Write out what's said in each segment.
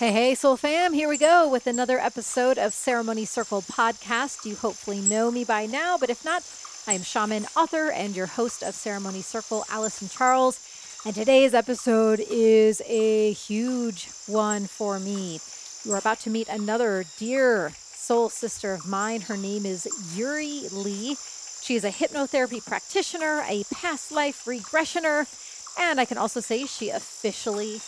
Hey, hey, Soul Fam, here we go with another episode of Ceremony Circle Podcast. You hopefully know me by now, but if not, I am shaman, author, and your host of Ceremony Circle, Allison Charles. And today's episode is a huge one for me. You are about to meet another dear soul sister of mine. Her name is Yuri Lee. She is a hypnotherapy practitioner, a past life regressioner, and I can also say she officially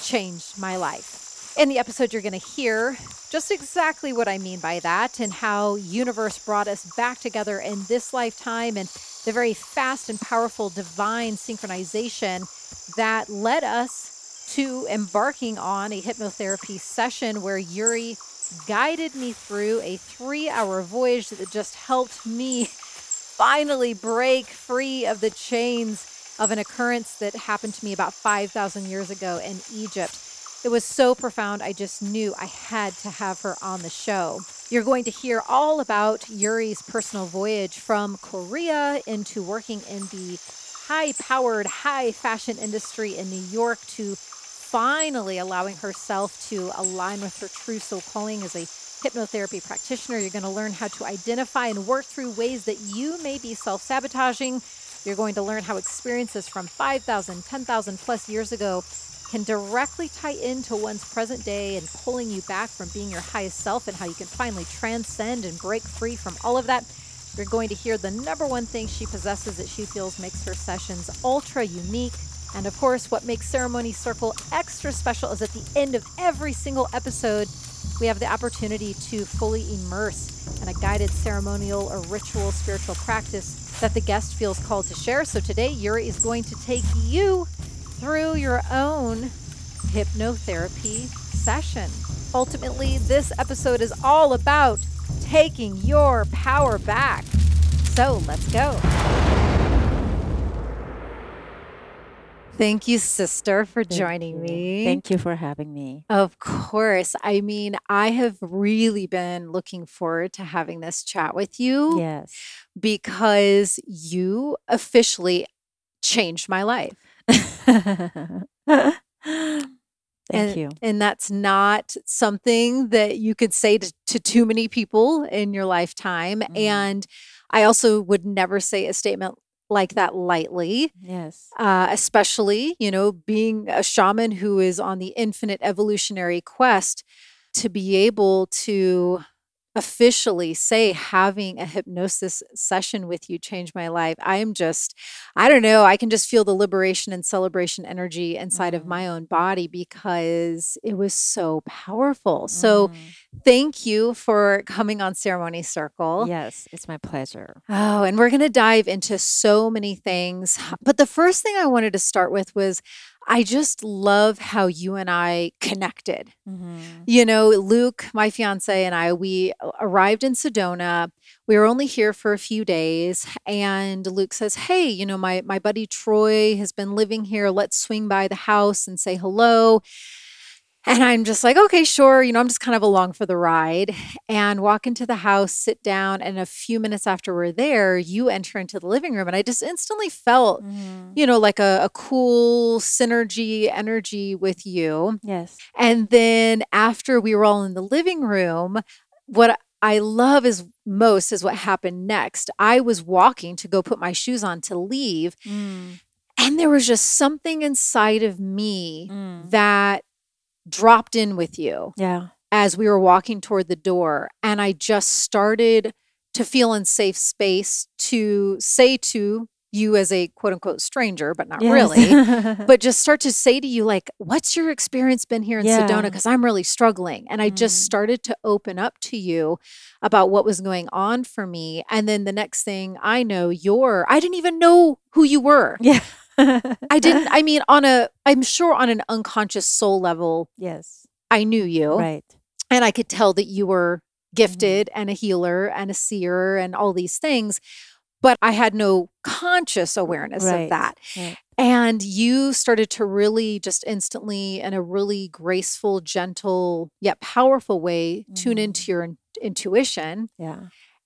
changed my life. In the episode, you're going to hear just exactly what I mean by that and how universe brought us back together in this lifetime and the very fast and powerful divine synchronization that led us to embarking on a hypnotherapy session where Yuri guided me through a three hour voyage that just helped me finally break free of the chains of an occurrence that happened to me about 5,000 years ago in Egypt. It was so profound, I just knew I had to have her on the show. You're going to hear all about Yuri's personal voyage from Korea into working in the high powered, high fashion industry in New York to finally allowing herself to align with her true soul calling as a hypnotherapy practitioner. You're going to learn how to identify and work through ways that you may be self sabotaging. You're going to learn how experiences from 5,000, 10,000 plus years ago can directly tie into one's present day and pulling you back from being your highest self and how you can finally transcend and break free from all of that. You're going to hear the number one thing she possesses that she feels makes her sessions ultra unique. And of course, what makes Ceremony Circle extra special is at the end of every single episode, we have the opportunity to fully immerse in a guided ceremonial or ritual spiritual practice that the guest feels called to share. So today, Yuri is going to take you through your own hypnotherapy session. Ultimately, this episode is all about taking your power back. So let's go. Thank you, sister, for Thank joining you. me. Thank you for having me. Of course. I mean, I have really been looking forward to having this chat with you Yes. because you officially changed my life. Thank and, you. And that's not something that you could say to, to too many people in your lifetime. Mhm. And I also would never say a statement like that lightly, Yes. uh, especially, you know, being a shaman who is on the infinite evolutionary quest to be able to officially say having a hypnosis session with you changed my life. I am just, I don't know, I can just feel the liberation and celebration energy inside of Mhm. my own body because it was so powerful. So Mhm. Thank you for coming on Ceremony Circle. yes, it's my pleasure. Oh, and we're going to dive into so many things. But the first thing I wanted to start with was I just love how you and I connected. Mhm. You know, Luke, my fiance, and I, we arrived in Sedona. We were only here for a few days. And Luke says, Hey, you know, my, my buddy Troy has been living here. Let's swing by the house and say hello. And I'm just like, okay, sure. You know, I'm just kind of along for the ride and walk into the house, sit down. And a few minutes after we're there, you enter into the living room. And I just instantly felt, Mhm. you know, like a, a cool synergy energy with you. Yes. And then after we were all in the living room, what I love is most is what happened next. I was walking to go put my shoes on to leave. Mm. And there was just something inside of me Mm. that dropped in with you Yeah. as we were walking toward the door. And I just started to feel in safe space to say to you as a quote unquote stranger, but not Yes. really, but just start to say to you, like, what's your experience been here in Sedona? Because I'm really struggling. And I just Mm. started to open up to you about what was going on for me. And then the next thing I know, you're, I didn't even know who you were. yeah. I didn't, I mean, on a, I'm sure on an unconscious soul level, yes. I knew you. Right. And I could tell that you were gifted and a healer and a seer and all these things. But I had no conscious awareness Right. of that. Right. And you started to really just instantly, in a really graceful, gentle, yet powerful way, tune Mhm. into your in- intuition Yeah.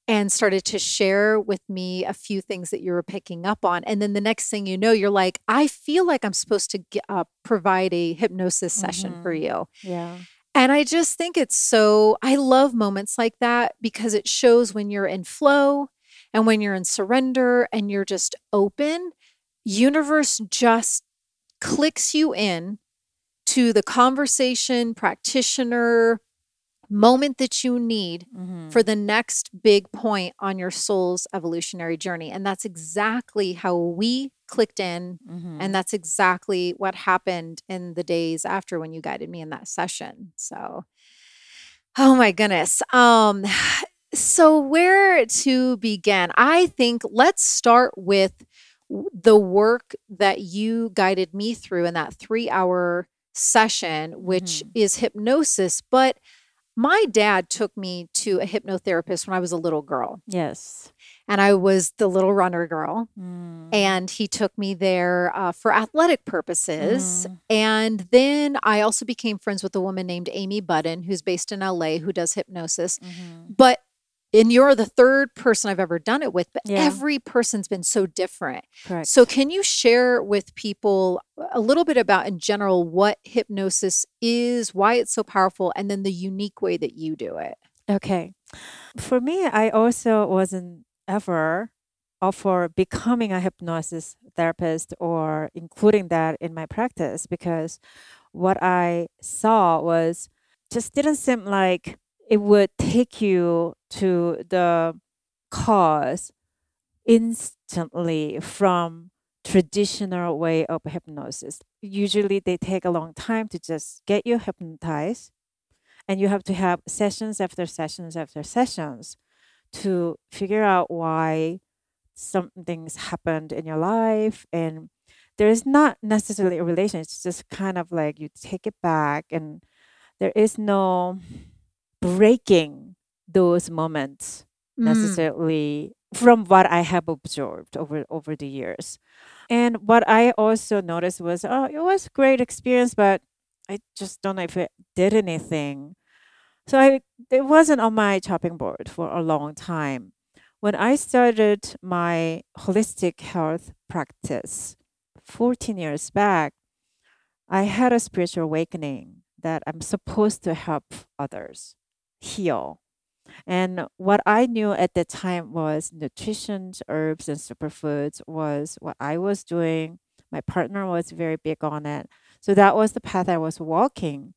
And started to share with me a few things that you were picking up on. And then the next thing you know, you're like, I feel like I'm supposed to get, uh, provide a hypnosis session for Mhm. you. Yeah. And I just think it's so, I love moments like that because it shows when you're in flow and when you're in surrender and you're just open, universe just clicks you in to the conversation, practitioner, moment that you need Mm-hmm. for the next big point on your soul's evolutionary journey. And that's exactly how we clicked in. Mm-hmm. And that's exactly what happened in the days after when you guided me in that session. So, oh my goodness. Um, so where to begin? I think let's start with the work that you guided me through in that three hour session, which Mhm. is hypnosis. But my dad took me to a hypnotherapist when I was a little girl, yes. and I was the little runner girl. Mm. And he took me there uh, for athletic purposes. Mm. And then I also became friends with a woman named Amy Budden, who's based in LA, who does hypnosis. Mhm. But and you're the third person I've ever done it with, but Yeah. every person's been so different. Correct. So, can you share with people a little bit about, in general, what hypnosis is, why it's so powerful, and then the unique way that you do it? Okay. For me, I also wasn't ever for becoming a hypnosis therapist or including that in my practice because what I saw was just didn't seem like it would take you to the cause instantly from traditional way of hypnosis. Usually they take a long time to just get you hypnotized and you have to have sessions after sessions after sessions to figure out why some things happened in your life and there's not necessarily a relation it's just kind of like you take it back and there is no breaking those moments Mm. necessarily from what I have observed over over the years. And what I also noticed was, oh, it was a great experience, but I just don't know if it did anything. So I it wasn't on my chopping board for a long time. When I started my holistic health practice 14 years back, I had a spiritual awakening that I'm supposed to help others heal. And what I knew at the time was nutrition, herbs, and superfoods was what I was doing. My partner was very big on it. So that was the path I was walking.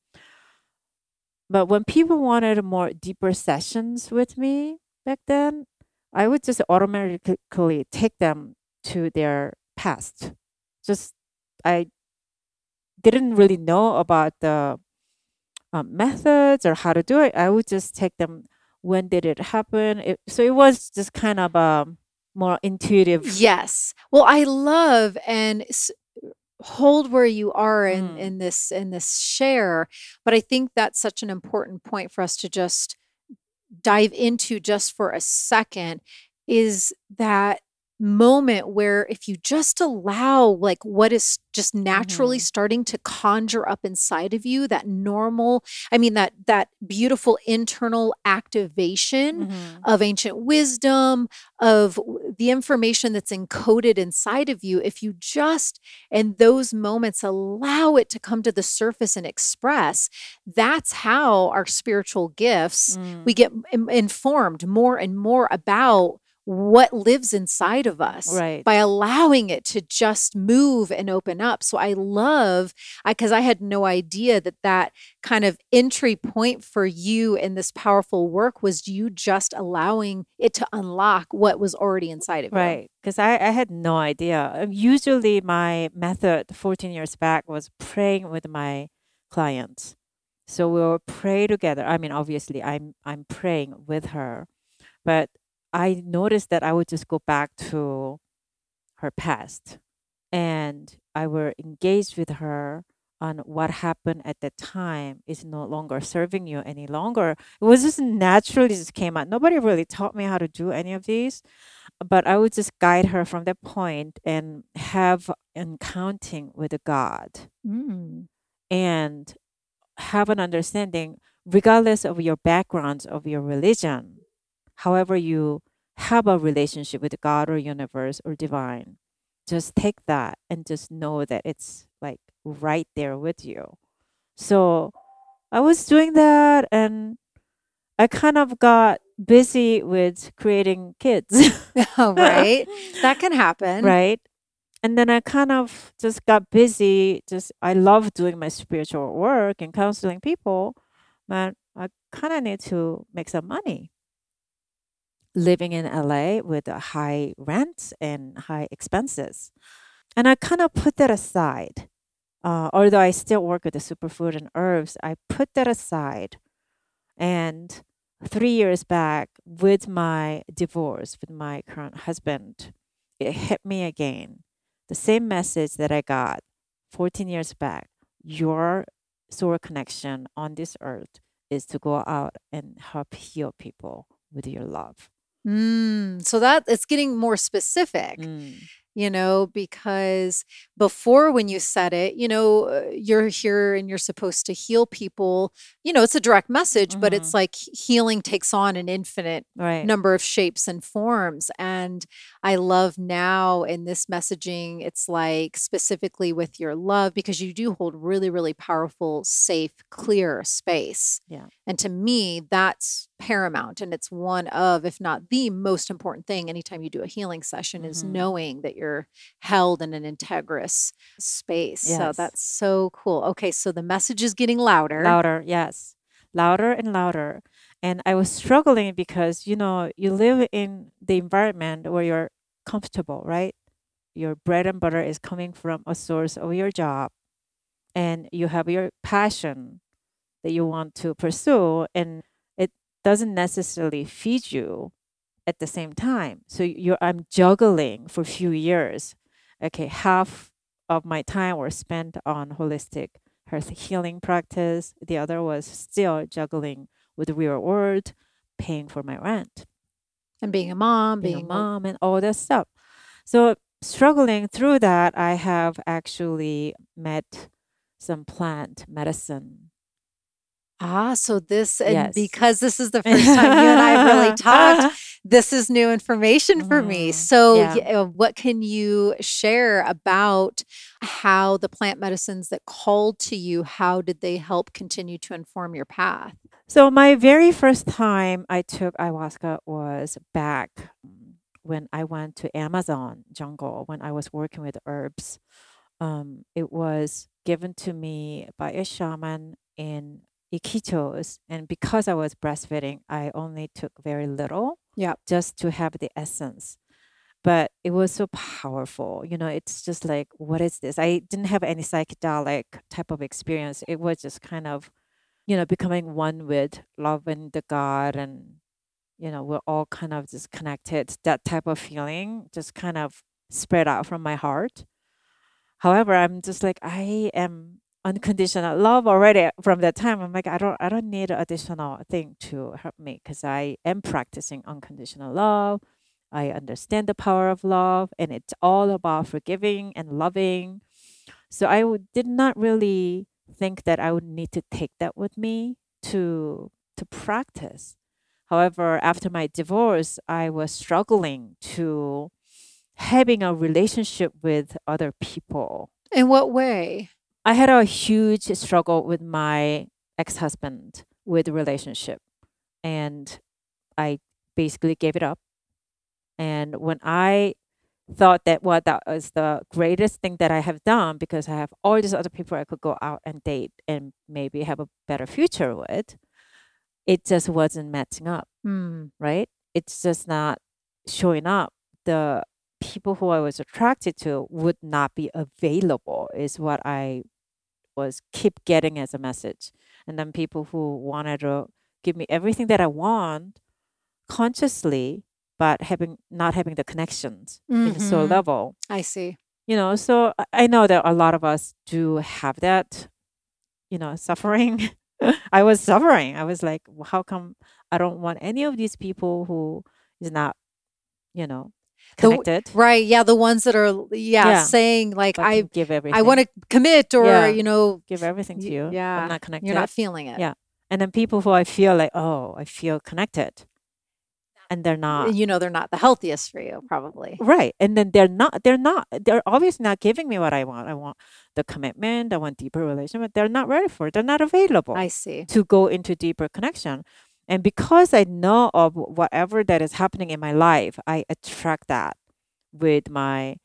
But when people wanted more deeper sessions with me back then, I would just automatically take them to their past. Just, I didn't really know about the um, methods or how to do it. I would just take them when did it happen it, so it was just kind of a more intuitive Yes. Well, I love and s- hold where you are in Mm. in this in this share, but I think that's such an important point for us to just dive into just for a second is that moment where if you just allow like what is just naturally Mhm. starting to conjure up inside of you that normal i mean that that beautiful internal activation Mhm. of ancient wisdom, of the information that's encoded inside of you, if you just in those moments allow it to come to the surface and express, that's how our spiritual gifts, Mm. we get im- informed more and more about what lives inside of us Right. by allowing it to just move and open up. So I love I cuz I had no idea that that kind of entry point for you in this powerful work was you just allowing it to unlock what was already inside of you. Right. Because I, I had no idea. Um, Usually, my method 14 years back was praying with my clients. So we will pray together. I mean, obviously, I'm, I'm praying with her. But I noticed that I would just go back to her past and I will engage with her on what happened at that time is no longer serving you any longer. It was just naturally just came out. Nobody really taught me how to do any of these but I would just guide her from that point and have an encountering with God Mm. and have an understanding, regardless of your backgrounds of your religion, however you have a relationship with God or universe or divine, just take that and just know that it's like right there with you. So I was doing that and I kind of got busy with creating kids. Oh, right. That can happen. right? And then I kind of just got busy. Just I love doing my spiritual work and counseling people, but I kind of need to make some money. Living in LA with a high rent and high expenses, and I kind of put that aside. Uh, although I still work with the superfood and herbs, I put that aside. And three years back, with my divorce with my current husband, it hit me again the same message that I got 14 years back. Your soul connection on this earth is to go out and help heal people with your love. Mm, so that it's getting more specific. Mm, you know, because before when you said it, you know, uh, you're here and you're supposed to heal people. You know, it's a direct message, but it's mhm, like healing takes on an infinite Right. number of shapes and forms. And I love now in this messaging, it's like specifically with your love, because you do hold really, really powerful, safe, clear space. Yeah. And to me, that's paramount. And it's one of, if not the most important thing anytime you do a healing session, is Mhm. knowing that you're held in an integrous space. So that's so cool. Okay. So the message is getting louder. Louder, yes. Louder and louder. And I was struggling because, you know, you live in the environment where you're comfortable, right? Your bread and butter is coming from a source of your job, and you have your passion that you want to pursue, and it doesn't necessarily feed you at the same time. So you're I'm juggling for a few years. Okay, half of my time was spent on holistic health healing practice. The other was still juggling with the real world, paying for my rent, And being a mom, being being a- mom, and all that stuff. So struggling through that, I have actually met some plant medicine. Ah, so this, and Yes. because this is the first time you and I have really talked, this is new information for me. Mhm. So, Yeah. what can you share about how the plant medicines that called to you, how did they help continue to inform your path? So my very first time I took ayahuasca was back when I went to Amazon jungle when I was working with herbs. Um, it was given to me by a shaman in Iquitos, and because I was breastfeeding, I only took very little, yeah, just to have the essence. But it was so powerful, you know. It's just like, what is this? I didn't have any psychedelic type of experience. It was just kind of you know, becoming one with love and the God and you know, we're all kind of just connected. That type of feeling just kind of spread out from my heart. However, I'm just like I am unconditional love already from that time. I'm like I don't I don't need additional thing to help me because I am practicing unconditional love. I understand the power of love and it's all about forgiving and loving. So I did not really think that I would need to take that with me to to practice. However, after my divorce, I was struggling to having a relationship with other people. In what way? I had a huge struggle with my ex-husband with relationship and I basically gave it up. And when I thought that what that was the greatest thing that I have done because I have all these other people I could go out and date and maybe have a better future with, it just wasn't matching up, Hmm. right? It's just not showing up. The people who I was attracted to would not be available is what I was keep getting as a message. And then people who wanted to give me everything that I want consciously but having not having the connections in the soul mm-hmm. level I see. you know so I- i know that a lot of us do have that you know suffering i was suffering i was like "Well, how come i don't want any of these people who is not you know The- Right. Yeah. The ones that are, yeah, Yeah. saying like, but I, give everything I want to commit or, Yeah. you know, give everything to you yeah, i'm not connected you're not feeling it. Yeah. and then people who i feel like oh i feel connected and they're uh, not you know they're not the healthiest for you probably right and then they're not they're not they're obviously not giving me what i want i want the commitment i want deeper relation but they're not ready for it they're not available i see to go into deeper connection and because i know of whatever that is happening in my life i attract that with my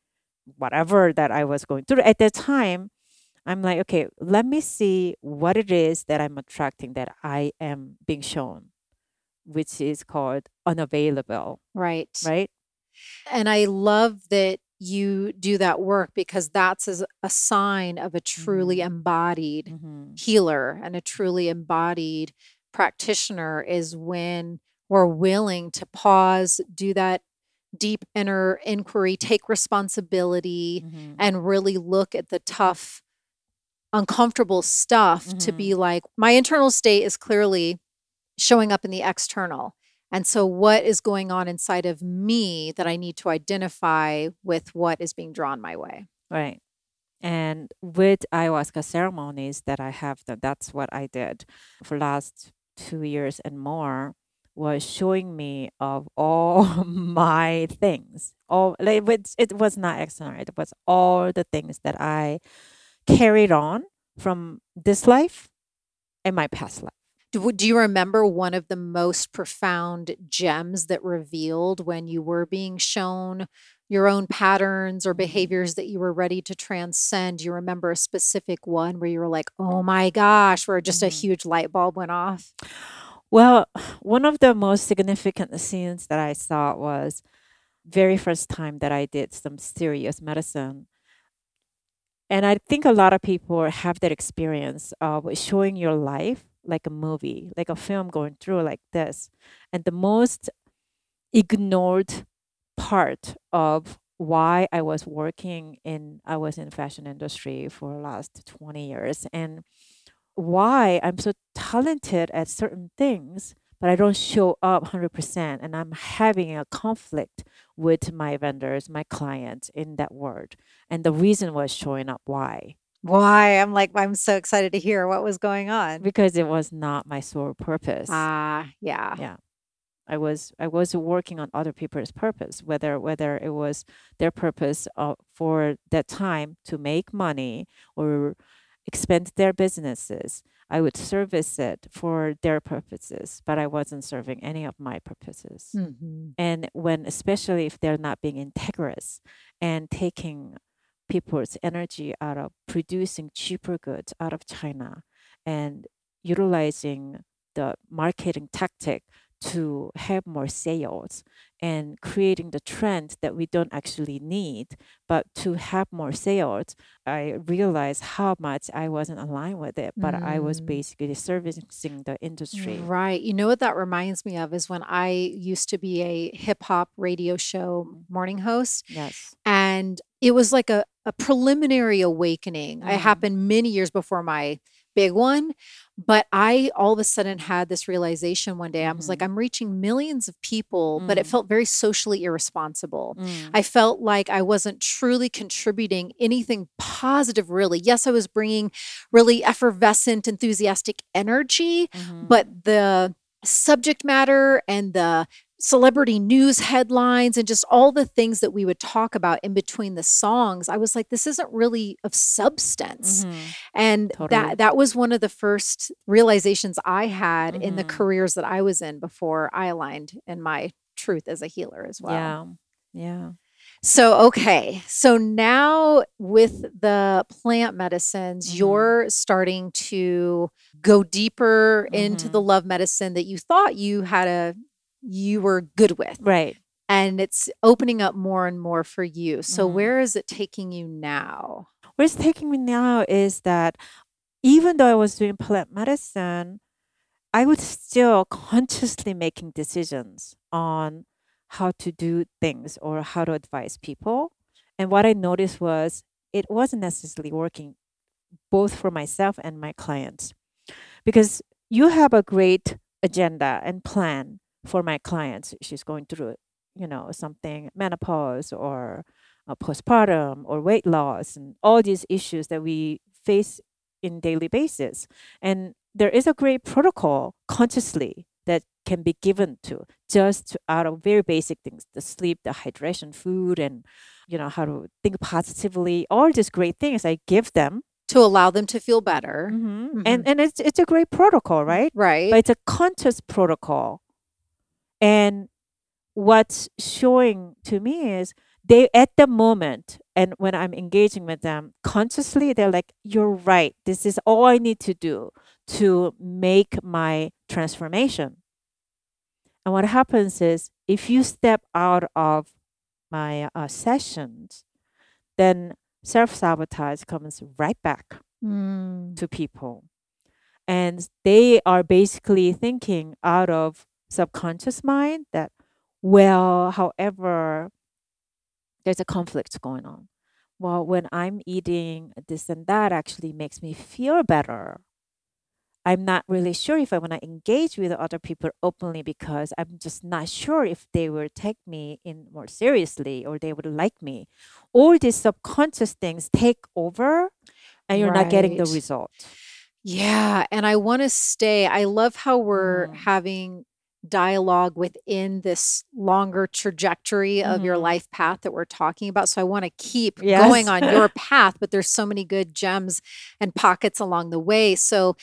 whatever that i was going through at that time i'm like okay let me see what it is that i'm attracting that i am being shown which is called unavailable, right right? and i love that you do that work because that's a sign of a truly Mhm. embodied Mm-hmm. healer and a truly embodied practitioner is when we're willing to pause, do that deep inner inquiry, take responsibility, Mm-hmm. and really look at the tough, uncomfortable stuff to Mhm. be like, my internal state is clearly showing up in the external. And so, what is going on inside of me that I need to identify with what is being drawn my way? Right. And with ayahuasca ceremonies that I have done, that's what I did for last two years and more was showing me of all my things. All like it, was not external. It was all the things that I carried on from this life and my past life. Do, do you remember one of the most profound gems that revealed when you were being shown your own patterns or Mhm. behaviors that you were ready to transcend? You remember a specific one where you were like, oh my gosh, where just a Mhm. huge light bulb went off? Well, one of the most significant scenes that I saw was very first time that I did some serious medicine. And I think a lot of people have that experience of showing your life like a movie, like a film going through like this. And the most ignored part of why I was working in I was in fashion industry for the last 20 years and why I'm so talented at certain things, but I don't show up 100%. And I'm having a conflict with my vendors, my clients in that word. And the reason was showing up why? Why? I'm like, I'm so excited to hear what was going on. Because it was not my sole purpose. Ah, yeah. Yeah. I was I was working on other people's purpose, whether whether it was their purpose uh, for that time to make money or expand their businesses. I would service it for their purposes, but I wasn't serving any of my purposes. Mhm. And when, especially if they're not being integrous and taking people's energy out of producing cheaper goods out of China and utilizing the marketing tactic to have more sales and creating the trend that we don't actually need, but to have more sales, I realized how much I wasn't aligned with it, but I was Mm. basically servicing the industry. Right. You know what that reminds me of is when I used to be a hip hop radio show morning host. Yes. And it was like a, a preliminary awakening. It Mhm. happened many years before my big one. But I all of a sudden had this realization one day. I was like, Mhm. I'm reaching millions of people, but it Mm. felt very socially irresponsible. Mm. I felt like I wasn't truly contributing anything positive, really. Yes, I was bringing really effervescent, enthusiastic energy, Mhm. but the subject matter and the celebrity news headlines and just all the things that we would talk about in between the songs i was like this isn't really of substance Mhm. and Totally. that that was one of the first realizations i had in the Mhm. careers that i was in before i aligned in my truth as a healer as well Yeah. Yeah. so, okay. So now with the plant medicines, Mhm. you're starting to go deeper into the Mhm. love medicine that you thought you had a you were good with. Right. And it's opening up more and more for you. So Mhm. where is it taking you now? Where it's taking me now is that even though I was doing plant medicine, I was still consciously making decisions on how to do things or how to advise people. And what I noticed was it wasn't necessarily working both for myself and my clients. Because you have a great agenda and plan for my clients. She's going through, you know, something menopause or uh, postpartum or weight loss and all these issues that we face in daily basis. And there is a great protocol consciously that can be given to just out of very basic things the sleep the hydration food and you know how to think positively all these great things i give them to allow them to feel better. Mm-hmm. and and it's it's a great protocol right Right. but it's a conscious protocol and what's showing to me is they at the moment and when i'm engaging with them consciously they're like you're right this is all i need to do to make my transformation and what happens is if you step out of my uh, sessions then self-sabotage comes right back Mm. to people. And they are basically thinking out of subconscious mind that, well, however, there's a conflict going on. Well, when I'm eating this and that actually makes me feel better. I'm not really sure if I want to engage with other people openly because I'm just not sure if they will take me in more seriously or they would like me. All these subconscious things take over and you're not getting the result. Yeah. And I want to stay. I love how we're Mm. having dialogue within this longer trajectory of your Mhm. life path that we're talking about. So I want to keep Yes. going on your path, but there's so many good gems and pockets along the way. So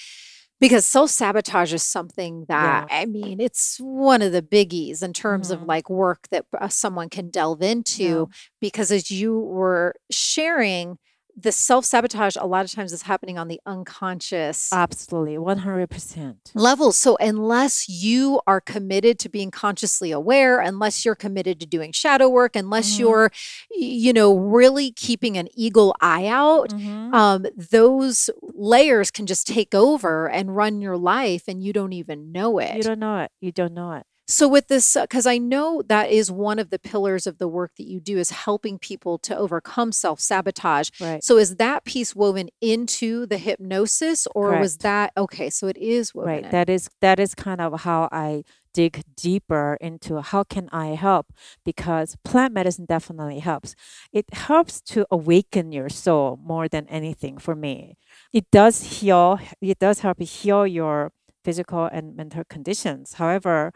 because self sabotage is something that I mean, it's one of the biggies in terms of Mhm. like work that uh, someone can delve into. Because as you were sharing, the self sabotage a lot of times is happening on the unconscious Absolutely, 100%. level. So, unless you are committed to being consciously aware, unless you're committed to doing shadow work, unless Mhm. you're, you know, really keeping an eagle eye out, Mhm. um, those layers can just take over and run your life and you don't even know it. You don't know it. You don't know it. So, with this, uh, because I know that is one of the pillars of the work that you do is helping people to overcome self sabotage. Right. So, is that piece woven into the hypnosis or was that okay? So, it is woven Right. in. That is that is kind of how I dig deeper into how can I help because plant medicine definitely helps. It helps to awaken your soul more than anything for me. It does heal. It does help heal your physical and mental conditions. However,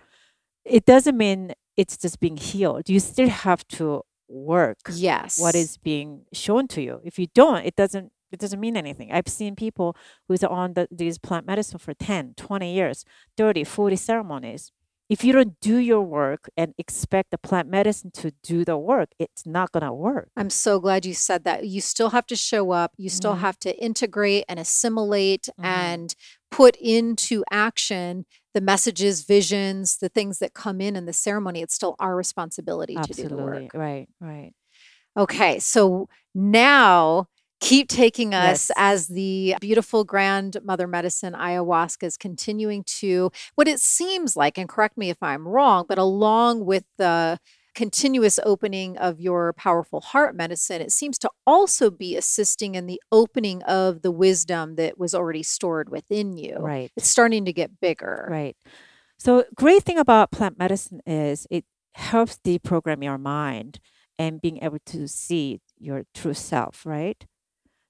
it doesn't mean it's just being healed. You still have to work Yes. what is being shown to you. If you don't, it doesn't it doesn't mean anything. I've seen people who's on the, these plant medicine for 10, 20 years, 30, 40 ceremonies. If you don't do your work and expect the plant medicine to do the work, it's not going to work. I'm so glad you said that. You still have to show up, you still Mhm. have to integrate and assimilate Mhm. and put into action the messages, visions, the things that come in in the ceremony. It's still our responsibility to do the work. Absolutely. Right, right. Okay, so now keep taking us Yes. as the beautiful grandmother medicine ayahuasca is continuing to what it seems like, and correct me if I'm wrong, but along with the continuous opening of your powerful heart medicine, it seems to also be assisting in the opening of the wisdom that was already stored within you. Right. It's starting to get bigger. Right. So great thing about plant medicine is it helps deprogram your mind and being able to see your true self, right?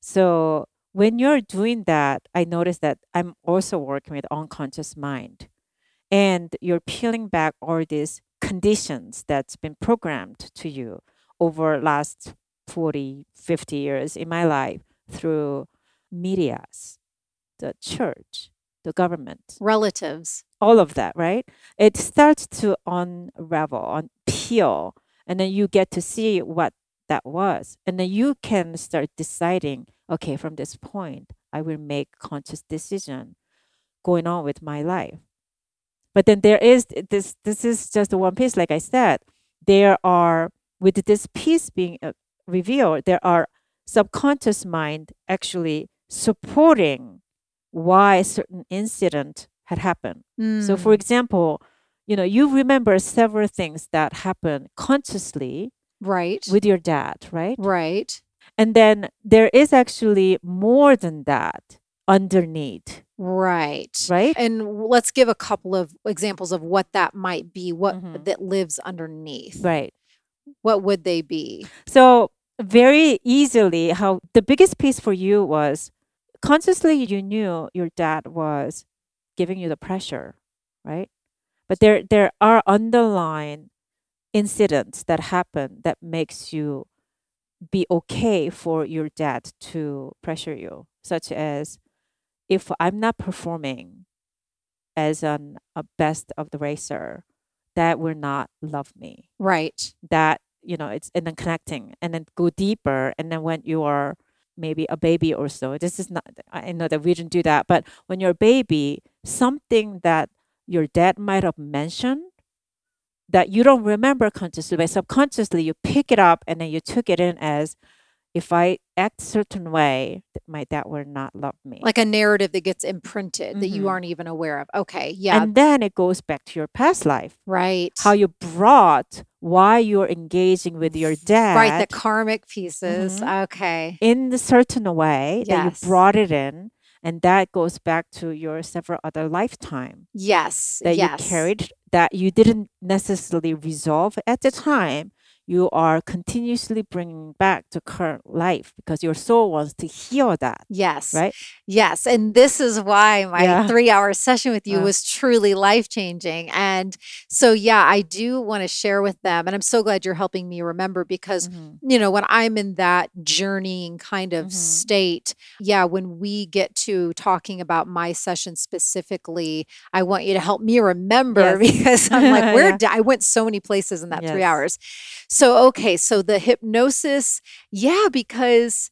So when you're doing that, I notice that I'm also working with unconscious mind. And you're peeling back all these conditions that's been programmed to you over last 40, 50 years in my life through medias, the church, the government, Relatives. all of that, right? It starts to unravel, unpeel, and then you get to see what that was. And then you can start deciding, okay, from this point, I will make conscious decision going on with my life. But then there is this this is just one piece like I said. There are with this piece being uh, revealed, there are subconscious mind actually supporting why a certain incident had happened. So, for Mm, example, you know, you remember several things that happened consciously right. with your dad, right? right. And then there is actually more than that underneath, Right. right? And let's give a couple of examples of what that might be, what Mhm. that lives underneath. Right. What would they be? So, very easily, how the biggest piece for you was consciously you knew your dad was giving you the pressure, right? But there there are underlying incidents that happen that makes you be okay for your dad to pressure you, such as if I'm not performing as an a best of the racer, that will not love me. Right. That you know it's and then connecting and then go deeper and then when you are maybe a baby or so this is not i know that we didn't do that but when you're a baby something that your dad might have mentioned that you don't remember consciously but subconsciously you pick it up and then you took it in as if I act a certain way, my dad will not love me. Like a narrative that gets imprinted that you Mhm. aren't even aware of. Okay. Yeah. And then it goes back to your past life. right. How you brought why you're engaging with your dad Right. The karmic pieces. Mhm. Okay. in a certain way that you brought it in. And that goes back to your several other lifetime Yes. that yes. you carried that you didn't necessarily resolve at the time. You are continuously bringing back to current life because your soul wants to heal that, Yes. right? Yes. And this is why my Yeah. three hour session with you Uh. was truly life changing. And so, yeah, I do want to share with them. And I'm so glad you're helping me remember because, Mhm. you know, when I'm in that journeying kind of Mhm. state, yeah, when we get to talking about my session specifically, I want you to help me remember Yes. because I'm like, where Yeah. did I went so many places in that three hours. So, okay, so the hypnosis, yeah, because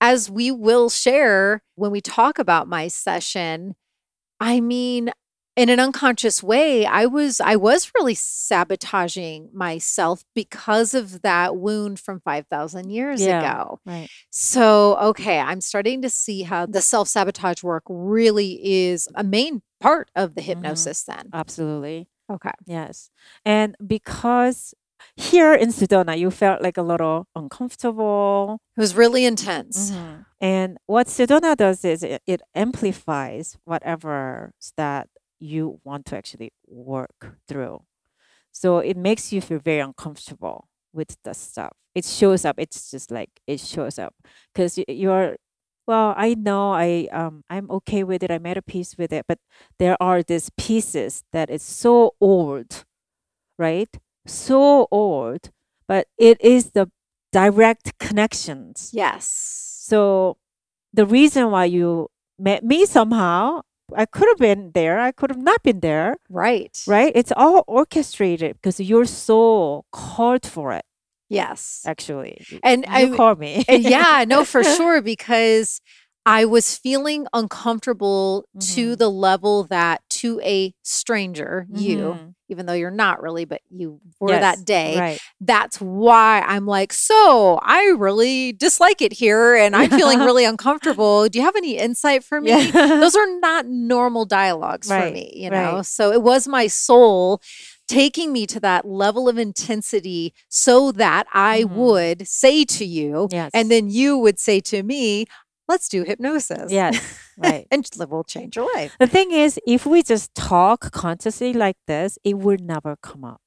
as we will share when we talk about my session, I mean, in an unconscious way, I was I was really sabotaging myself because of that wound from 5000 years Yeah. ago. Right. So, okay, I'm starting to see how the self-sabotage work really is a main part of the Mhm. hypnosis then. Absolutely. Okay. Yes. And because here in Sedona, you felt like a little uncomfortable. It was really intense. Mhm. And what Sedona does is it, it amplifies whatever that you want to actually work through. So it makes you feel very uncomfortable with the stuff. It shows up. It's just like it shows up because you're. Well, I know I um I'm okay with it. I made a peace with it, but there are these pieces that is so old, right? So old, but it is the direct connections. Yes. So the reason why you met me somehow, I could have been there. I could have not been there, Right. right? It's all orchestrated because your soul called for it. Yes. Actually, And you I- called me. And yeah, no, for sure, because I was feeling uncomfortable to Mhm. the level that to a stranger, you, Mhm. even though you're not really, but you were Yes, that day. right? That's why I'm like, so I really dislike it here and I'm feeling really uncomfortable. Do you have any insight for me? Yeah. Those are not normal dialogues for me, you know? right. So it was my soul taking me to that level of intensity so that I Mhm. would say to you, yes. and then you would say to me, let's do hypnosis. yes, right. and we'll change your life. The thing is, if we just talk consciously like this, it will never come up.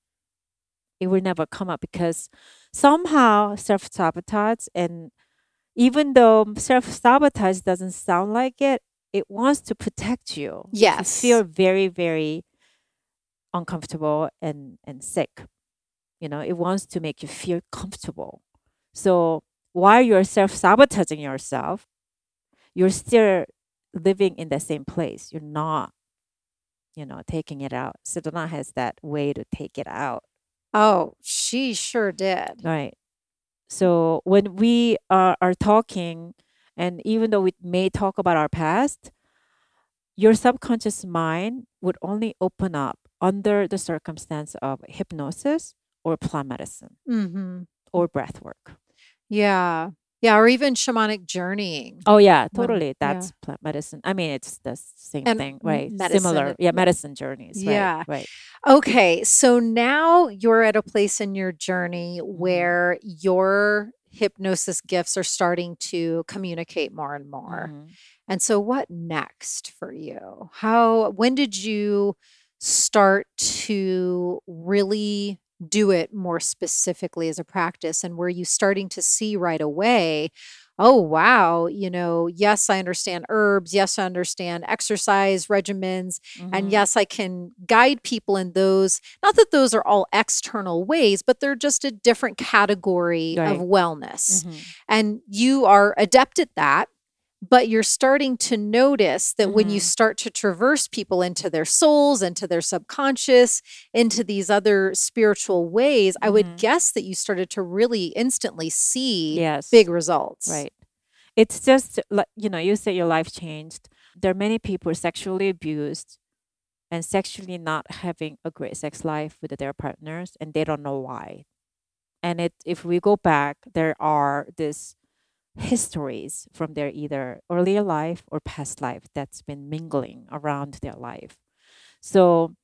It will never come up because somehow self sabotage, and even though self sabotage doesn't sound like it, it wants to protect you. Yes. You feel very, very uncomfortable and, and sick. You know, it wants to make you feel comfortable. So while you're self sabotaging yourself, you're still living in the same place. You're not, you know, taking it out. Sedona has that way to take it out, Oh, she sure did. right? So when we are, are talking, and even though we may talk about our past, your subconscious mind would only open up under the circumstance of hypnosis or plant medicine Mm-hmm. or breath work. Yeah. Yeah. Or even shamanic journeying. Oh yeah, When- totally. yeah. That's plant medicine. I mean, it's the same And thing, right? medicine Similar, yeah, medicine journeys. right, Yeah. right. Okay. So now you're at a place in your journey Mm-hmm. where your hypnosis gifts are starting to communicate more and more. Mhm. And so what next for you? How when did you start to really do it more specifically as a practice and were you starting to see right away oh, wow, you know, yes, I understand herbs. Yes, I understand exercise regimens. And Mhm. yes, I can guide people in those. Not that those are all external ways, but they're just a different category of Right. wellness. Mhm. And you are adept at that. But you're starting to notice that when you Mhm. start to traverse people into their souls, into their subconscious, into these other spiritual ways, I would Mhm. guess that you started to really instantly see Yes. big results. Right. It's just like, you know, you say your life changed. There are many people sexually abused and sexually not having a great sex life with their partners, and they don't know why. And it, if we go back, there are these histories from their either earlier life or past life that's been mingling around their life. So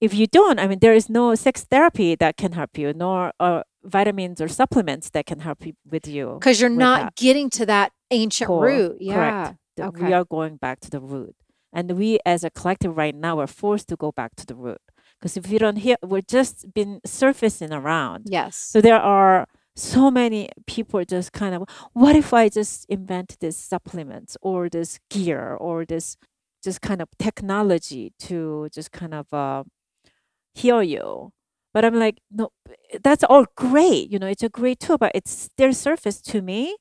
if you don't, I mean, there is no sex therapy that can help you, nor uh, vitamins or supplements that can help you with you. Because you're not that getting to that ancient core. root. Yeah. Correct. Okay. We are going back to the root. And we as a collective right now are forced to go back to the root. Because if we don't hear, we're just been surfacing around. Yes. So there are so many people just kind of, what if I just invent this supplements or this gear or this just kind of technology to just kind of uh, heal you? But I'm like, no, that's all great. You know, it's a great tool, but it's their surface to me.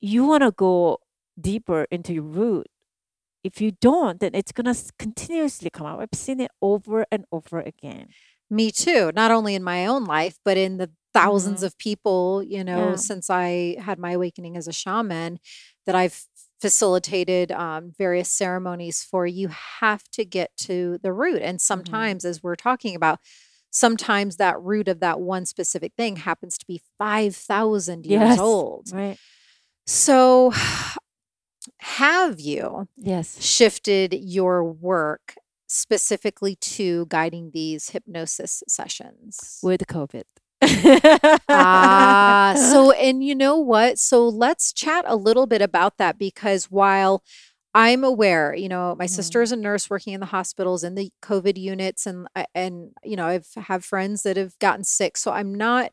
You want to go deeper into your root. If you don't, then it's gonna continuously come out. I've seen it over and over again. Me too. Not only in my own life, but in the 1000s Mhm. of people, you know, Yeah. since I had my awakening as a shaman that I've facilitated um, various ceremonies for. You have to get to the root. And sometimes, as we're talking about, sometimes that root of that one specific thing happens to be 5,000 years Yes. old. Right. So, have you Yes. shifted your work specifically to guiding these hypnosis sessions? With COVID. Ah, so and you know what? So let's chat a little bit about that because while I'm aware, you know, my sister Mhm. is a nurse working in the hospitals in the COVID units, and I- and you know, I've have friends that have gotten sick. So I'm not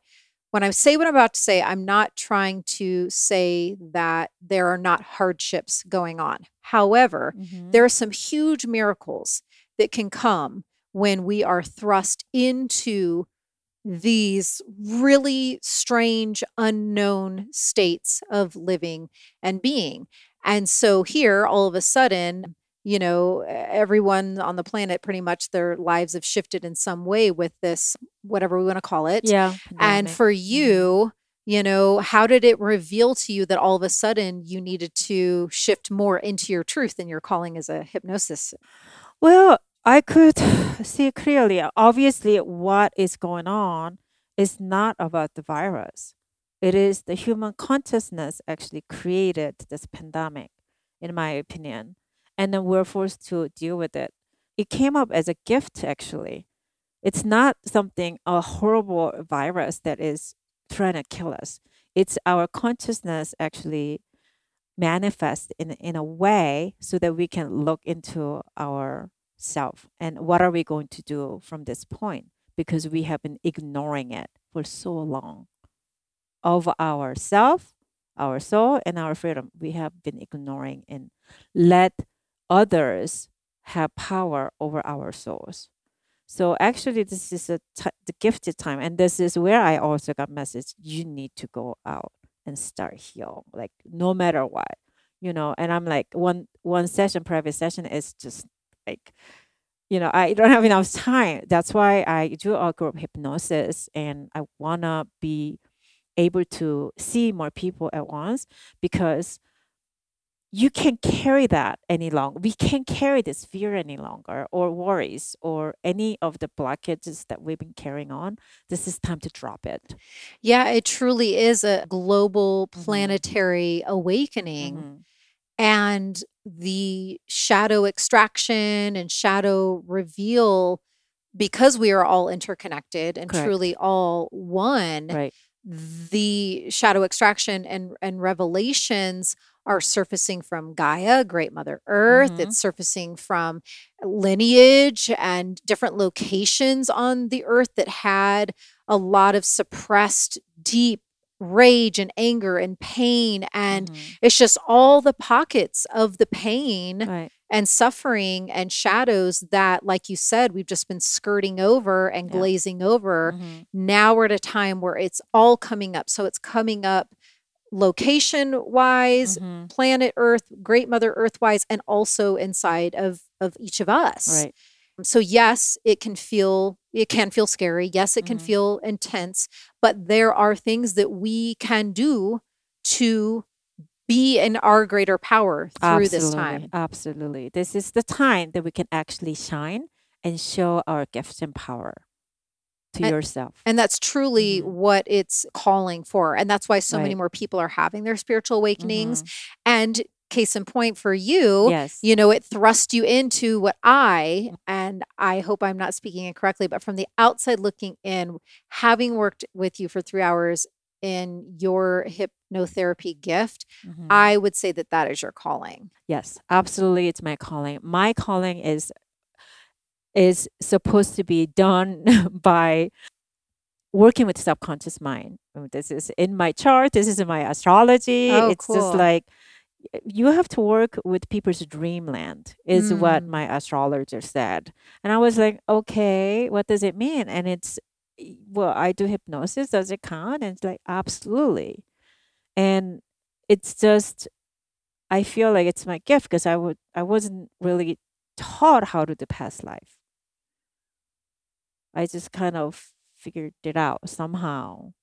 when I say what I'm about to say, I'm not trying to say that there are not hardships going on. However, Mhm. there are some huge miracles that can come when we are thrust into these really strange, unknown states of living and being. And so here, all of a sudden, you know, everyone on the planet pretty much their lives have shifted in some way with this, whatever we want to call it. yeah. And for mm-hmm. you, you know, how did it reveal to you that all of a sudden you needed to shift more into your truth and your calling as a hypnosis? Well, I could see clearly. Obviously, what is going on is not about the virus. It is the human consciousness actually created this pandemic, in my opinion. And then we're forced to deal with it. It came up as a gift, actually. It's not something, a horrible virus that is trying to kill us. It's our consciousness actually manifest in in a way so that we can look into our self and what are we going to do from this point? Because we have been ignoring it for so long. Of ourself our soul and our freedom we have been ignoring and let others have power over our souls. So actually this is a t- the gifted time and this is where i also got message you need to go out and start heal like no matter what you know? And i'm like one one session private session is just like you know i don't have enough time that's why i do a group hypnosis and i want to be able to see more people at once because you can't carry that any longer we can't carry this fear any longer or worries or any of the blockages that we've been carrying on this is time to drop it Yeah, it truly is a global Mhm. planetary awakening. Mhm. And the shadow extraction and shadow reveal, because we are all interconnected and Correct. truly all one, right the shadow extraction and, and revelations are surfacing from Gaia, Great Mother Earth. Mhm. It's surfacing from lineage and different locations on the earth that had a lot of suppressed, deep rage and anger and pain and Mhm. it's just all the pockets of the pain Right. and suffering and shadows that like you said we've just been skirting over and Yeah. glazing over Mhm. now we're at a time where it's all coming up so it's coming up location wise Mhm. planet earth great mother earth wise and also inside of of each of us Right. so yes it can feel it can feel scary yes it can Mhm. feel intense but there are things that we can do to be in our greater power through this time Absolutely. This is the time that we can actually shine and show our gifts and power to And- yourself. and that's truly Mhm. what it's calling for and that's why so many more people are having their spiritual awakenings Mhm. and case in point for you Yes. you know it thrust you into what i and i hope i'm not speaking incorrectly but from the outside looking in having worked with you for three hours in your hypnotherapy gift Mhm. i would say that that is your calling Yes, absolutely. It's my calling. My calling is is supposed to be done by working with subconscious mind. This is in my chart. This is in my astrology. Oh, it's just like you have to work with people's dreamland is what Mm. my astrologer said and i was like okay what does it mean and it's well i do hypnosis does it count and it's like absolutely and it's just I feel like it's my gift because I would I wasn't really taught how to do past life. I just kind of figured it out somehow.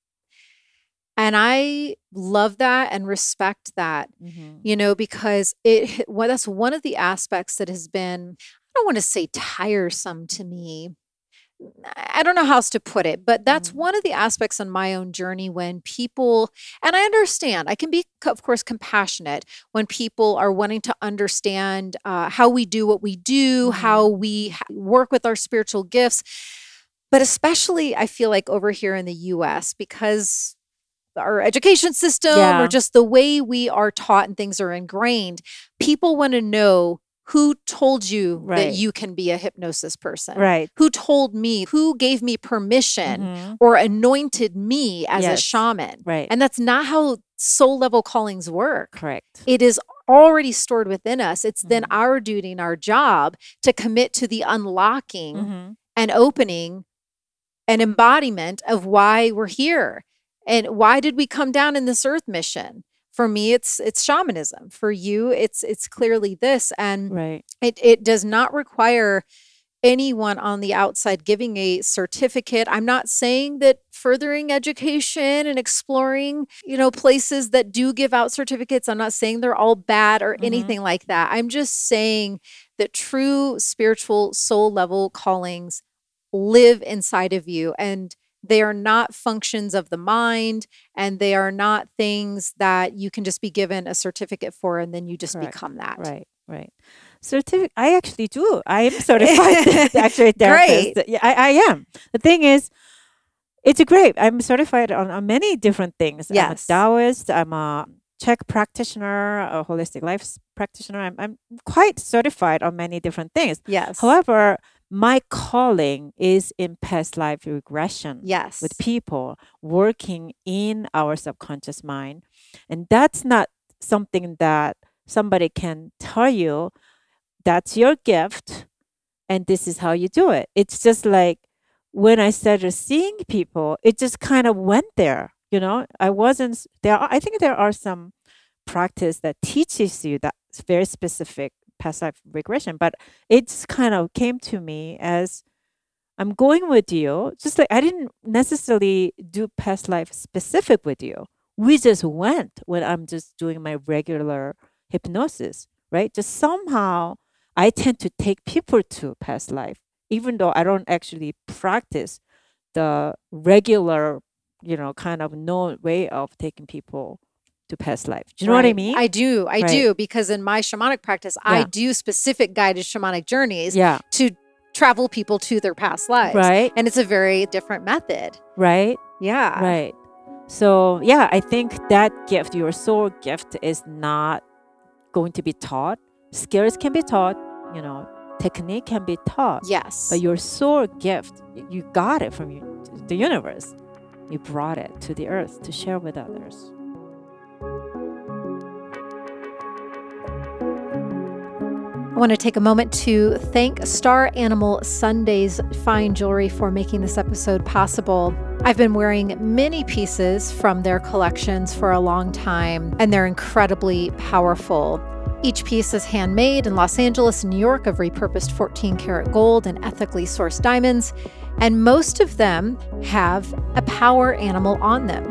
And i love that and respect that Mm-hmm. you know because it well, that's one of the aspects that has been i don't want to say tiresome to me I don't know how else to put it, but that's Mhm. one of the aspects on my own journey when people, and I understand, I can be, of course, compassionate when people are wanting to understand uh, how we do what we do, Mhm. how we work with our spiritual gifts. But especially, I feel like over here in the US, because our education system Yeah. or just the way we are taught and things are ingrained, people want to know who told you that you can be a hypnosis person Right. who told me, who gave me permission Mhm. or anointed me as a shaman. Right. And that's not how soul level callings work. Correct. It is already stored within us. It's then Mhm. our duty and our job to commit to the unlocking Mhm. and opening an embodiment of why we're here and why did we come down in this earth mission for me it's it's shamanism for you it's it's clearly this and Right. it it does not require anyone on the outside giving a certificate. I'm not saying that furthering education and exploring, you know, places that do give out certificates, I'm not saying they're all bad or Mhm. anything like that. I'm just saying that true spiritual soul level callings live inside of you and they are not functions of the mind and they are not things that you can just be given a certificate for and then you just Correct. become that. Right. Right. Certificate. I actually do. I am certified actually therapist. Great. Yeah, I, I am. The thing is, it's great. I'm certified on, on many different things. Yes. I'm a Taoist. I'm a Czech practitioner, a holistic life practitioner. I'm, I'm quite certified on many different things. Yes. However, my calling is in past life regression Yes. with people working in our subconscious mind. And that's not something that somebody can tell you that's your gift and this is how you do it. It's just like when I started seeing people, it just kind of went there. You know, I wasn't there. I think there are some practice that teaches you that very specific past life regression, but it just kind of came to me as I'm going with you. Just like I didn't necessarily do past life specific with you. We just went when I'm just doing my regular hypnosis, right? Just somehow I tend to take people to past life, even though I don't actually practice the regular, you know, kind of known way of taking people to past life. Do you know what I mean? I do. I Right. do because in my shamanic practice, I do specific guided shamanic journeys yeah. to travel people to their past lives. Right. And it's a very different method. Right. Yeah. Right. So yeah, I think that gift, your soul gift, is not going to be taught. Skills can be taught, you know, technique can be taught. Yes. But your soul gift, you got it from you, the universe. you brought it to the earth to share with others. Want to take a moment to thank Star Animal Sundays Fine Jewelry for making this episode possible. I've been wearing many pieces from their collections for a long time, and they're incredibly powerful. Each piece is handmade in Los Angeles and New York of repurposed 14 karat gold and ethically sourced diamonds, and most of them have a power animal on them.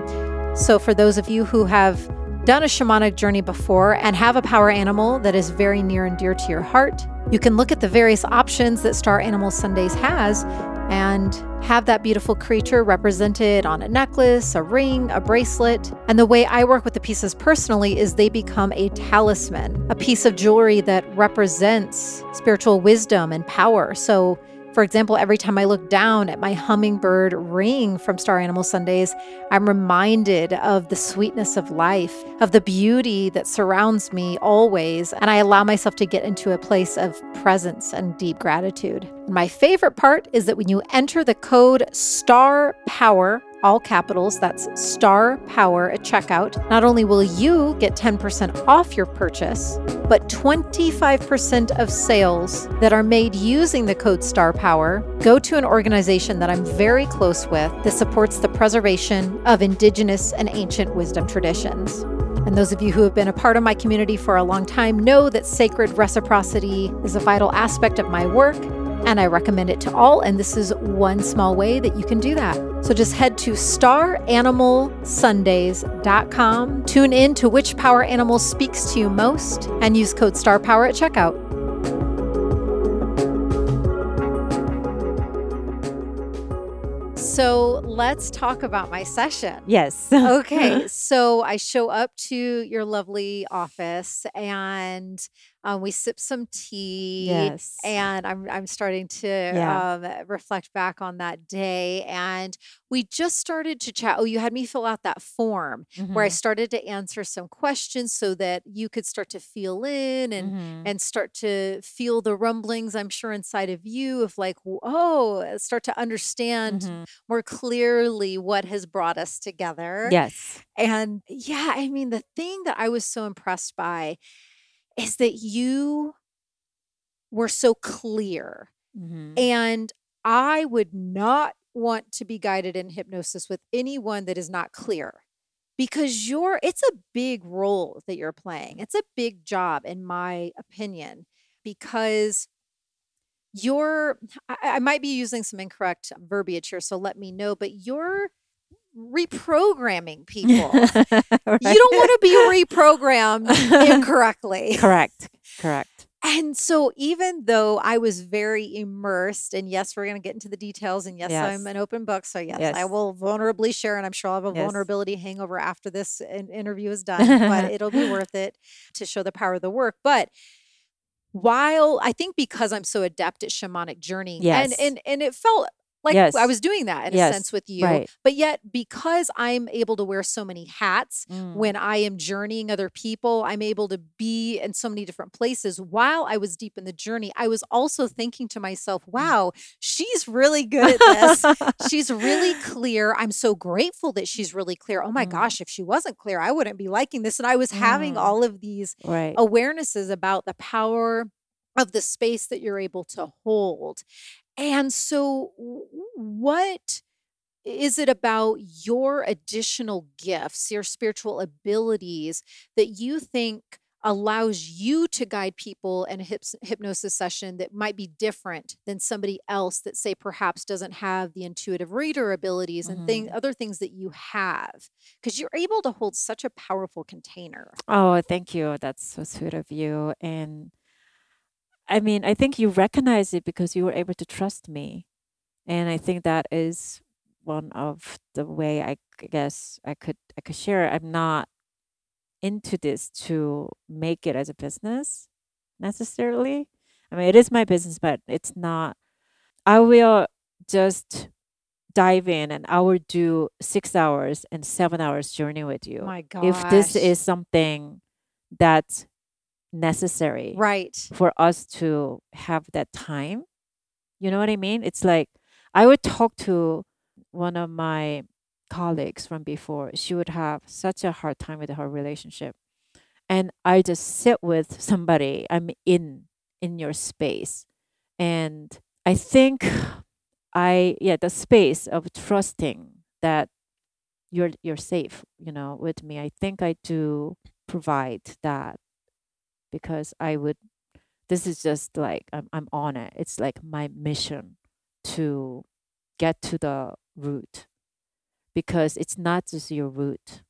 So, for those of you who have done a shamanic journey before and have a power animal that is very near and dear to your heart, you can look at the various options that Star Animal Sundays has and have that beautiful creature represented on a necklace, a ring, a bracelet. And the way I work with the pieces personally is they become a talisman, a piece of jewelry that represents spiritual wisdom and power. So for example, every time I look down at my hummingbird ring from Star Animal Sundays, I'm reminded of the sweetness of life, of the beauty that surrounds me always, and I allow myself to get into a place of presence and deep gratitude. My favorite part is that when you enter the code STAR POWER, all capitals, that's star power at checkout. Not only will you get 10% off your purchase, but 25% of sales that are made using the code star power go to an organization that I'm very close with that supports the preservation of indigenous and ancient wisdom traditions. And those of you who have been a part of my community for a long time know that sacred reciprocity is a vital aspect of my work and I recommend it to all. And this is one small way that you can do that. So just head to staranimalsundays.com, tune in to which power animal speaks to you most, and use code STARPOWER at checkout. So let's talk about my session. Yes. okay. So I show up to your lovely office and um, we sip some tea. Yes. And I'm I'm starting to Yeah. um, reflect back on that day. And we just started to chat. Oh, you had me fill out that form where I Mhm. started to answer some questions so that you could start to feel in and Mhm. and start to feel the rumblings I'm sure inside of you of like, oh, start to understand Mhm. more clearly what has brought us together. Yes. And yeah, I mean, the thing that I was so impressed by is that you were so clear. Mhm. And I would not want to be guided in hypnosis with anyone that is not clear because you're, it's a big role that you're playing. It's a big job, in my opinion, because you're, I, I might be using some incorrect verbiage here, so let me know, but you're reprogramming people. Right. You don't want to be reprogrammed incorrectly. Correct. Correct. And so, even though I was very immersed, and yes, we're going to get into the details, and yes, I'm an open book. So, yes, I will vulnerably share, and I'm sure I'll have a Yes. vulnerability hangover after this interview is done, but it'll be worth it to show the power of the work. But while I think because I'm so adept at shamanic journeying, and Yes. and and it felt like Yes. I was doing that in a sense with you, Right. but yet because I'm able to wear so many hats, Mm. when I am journeying other people, I'm able to be in so many different places. While I was deep in the journey, I was also thinking to myself, Mm. wow, she's really good at this. she's really clear. I'm so grateful that she's really clear. Oh my Mm. gosh, if she wasn't clear, I wouldn't be liking this. And I was having Mm. all of these right. awarenesses about the power of the space that you're able to hold. And so, what is it about your additional gifts, your spiritual abilities that you think allows you to guide people in a hypnosis session that might be different than somebody else that say perhaps doesn't have the intuitive reader abilities and thing Mhm. other things that you have because you're able to hold such a powerful container Oh, thank you. That's so sweet of you. And I mean, I think you recognize it because you were able to trust me. And I think that is one of the way I guess I could I could share. I'm not into this to make it as a business necessarily. I mean, it is my business, but it's not. I will just dive in and I will do six hours and seven hours journey with you my gosh if this is something that's necessary right for us to have that time. You know what I mean? It's like I would talk to one of my colleagues from before, she would have such a hard time with her relationship. And I just sit with somebody, I'm in in your space. And I think I yeah, the space of trusting that you're you're safe, you know, with me. I think I do provide that because I would this is just like I'm I'm on it. It's like my mission to get to the root because it's not just your root,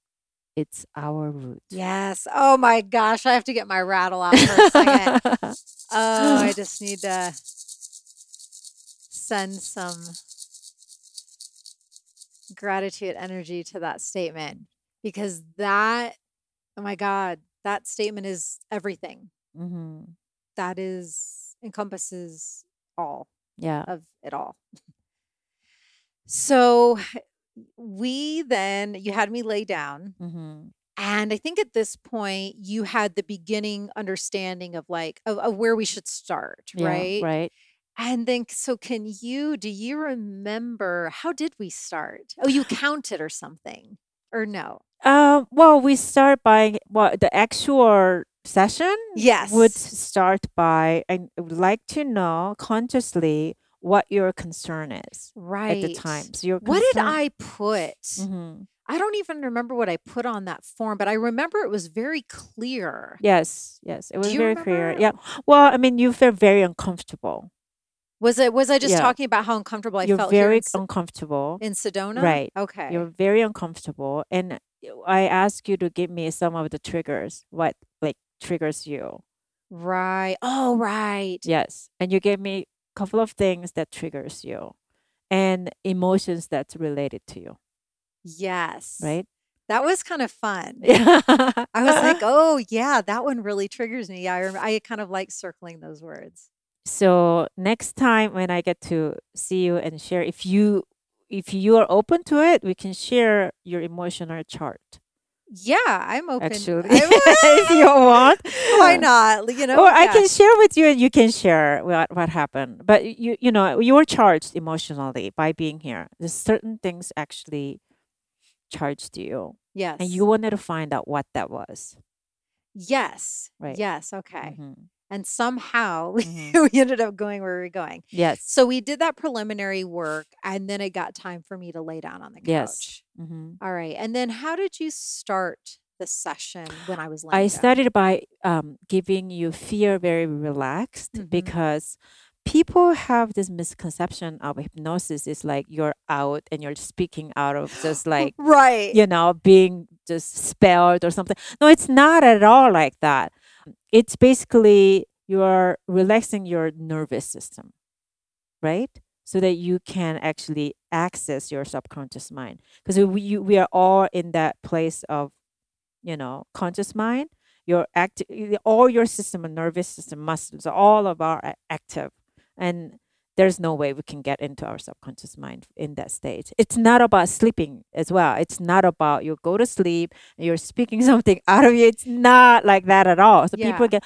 it's our root. Yes. Oh my gosh. I have to get my rattle out for a second. oh, I just need to send some gratitude energy to that statement because that, oh my God, that statement is everything. hmm That is encompasses all Yeah. of it all. So we then, you had me lay down. hmm And I think at this point, you had the beginning understanding of like, of, of where we should start, Yeah. right? Right. And then, so can you, do you remember how did we start? Oh, you counted or something, or no? Um. Well, we start by well, the actual session Yes, would start by I would like to know consciously what your concern is right at the time. So your What did. I put? hmm I don't even remember what I put on that form, but I remember it was very clear. Yes. Yes. It was very clear. Yeah. Well, I mean, you felt very uncomfortable. Was it, was I just Yeah. talking about how uncomfortable I You're felt here very in, uncomfortable. in Sedona? Right. Okay. You're very uncomfortable, and I ask you to give me some of the triggers. What like triggers you? Right. Oh, right. Yes. And you gave me a couple of things that triggers you and emotions that's related to you, Yes. right? That was kind of fun. Yeah. I was like, oh, yeah, that one really triggers me. I, rem- I kind of like circling those words. So next time when I get to see you and share, if you if you are open to it, we can share your emotional chart. Yeah, I'm open. Actually, if you want, why not? You know, or I can share with you, and you can share what what happened. But you you know you were charged emotionally by being here. There's certain things actually charged you, Yes. and you wanted to find out what that was. Yes. Right. Yes. Okay. Mhm, And somehow we, mhm. we ended up going where we were going. Yes. So we did that preliminary work, and then it got time for me to lay down on the couch. Yes. hmm All right. And then how did you start the session when I was I down? started by um, giving you fear very relaxed Mhm. because people have this misconception of hypnosis is like you're out and you're speaking out of just like right. you know being just spelled or something no it's not at all like that it's basically you're relaxing your nervous system right? So that you can actually access your subconscious mind. Because we, you- we are all in that place of you know conscious mind your act all your system and nervous system muscles all of our active. And there's no way we can get into our subconscious mind in that stage. It's not about sleeping as well. It's not about you go to sleep and you're speaking something out of you. It's not like that at all. So people get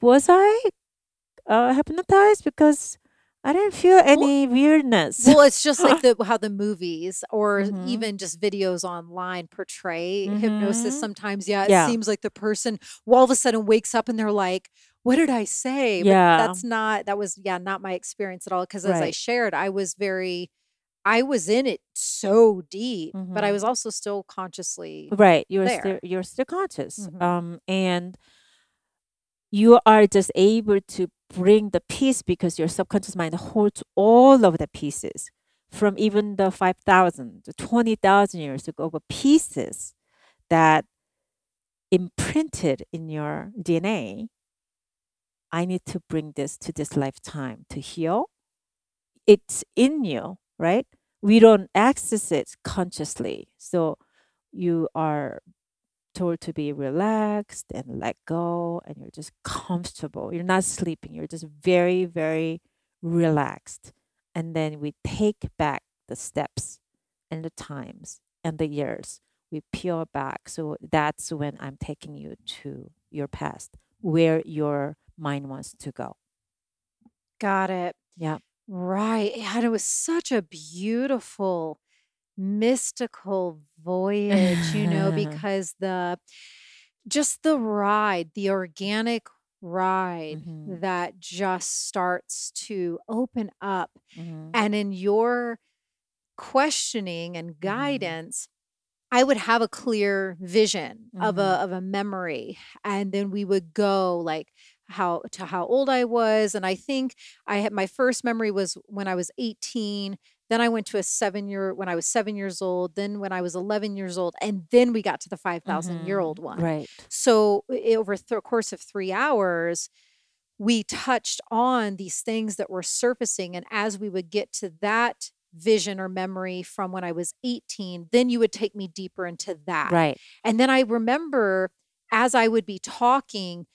was i uh, hypnotized because i didn't feel any weirdness Well, it's just like the how the movies or Mhm. even just videos online portray hypnosis. Mhm. Sometimes, yeah, it Yeah. seems like the person all of a sudden wakes up and they're like, "What did I say?" But Yeah. that's not. That was yeah, not my experience at all. Because as I shared, I was very, I was in it so deep, but I Mhm. was also still consciously. right you're there. still you're still conscious Mhm. um and you are just able to bring the peace because your subconscious mind holds all of the pieces from even the 5000 to 20000 years ago of pieces that imprinted in your dna i need to bring this to this lifetime to heal. It's in you right? We don't access it consciously. So you are told to be relaxed and let go and you're just comfortable. You're not sleeping you're just very very relaxed. And then we take back the steps and the times and the years. We peel back. So that's when i'm taking you to your past where your mind wants to go. Got it. yeah Right. Yeah, and it was such a beautiful mystical voyage, you know, because the just the ride, the organic ride Mhm. that just starts to open up. Mhm. And in your questioning and Mhm. guidance, I would have a clear vision of a Mhm. of a memory. And then we would go like how to how old I was. And I think I had my first memory was when I was 18. Then I went to a seven year when I was seven years old, then when I was 11 years old, and then we got to the 5,000 year mm-hmm, old one. Right. So over the course of three hours, we touched on these things that were surfacing. And as we would get to that vision or memory from when I was 18, then you would take me deeper into that. Right. And then I remember as I would be talking,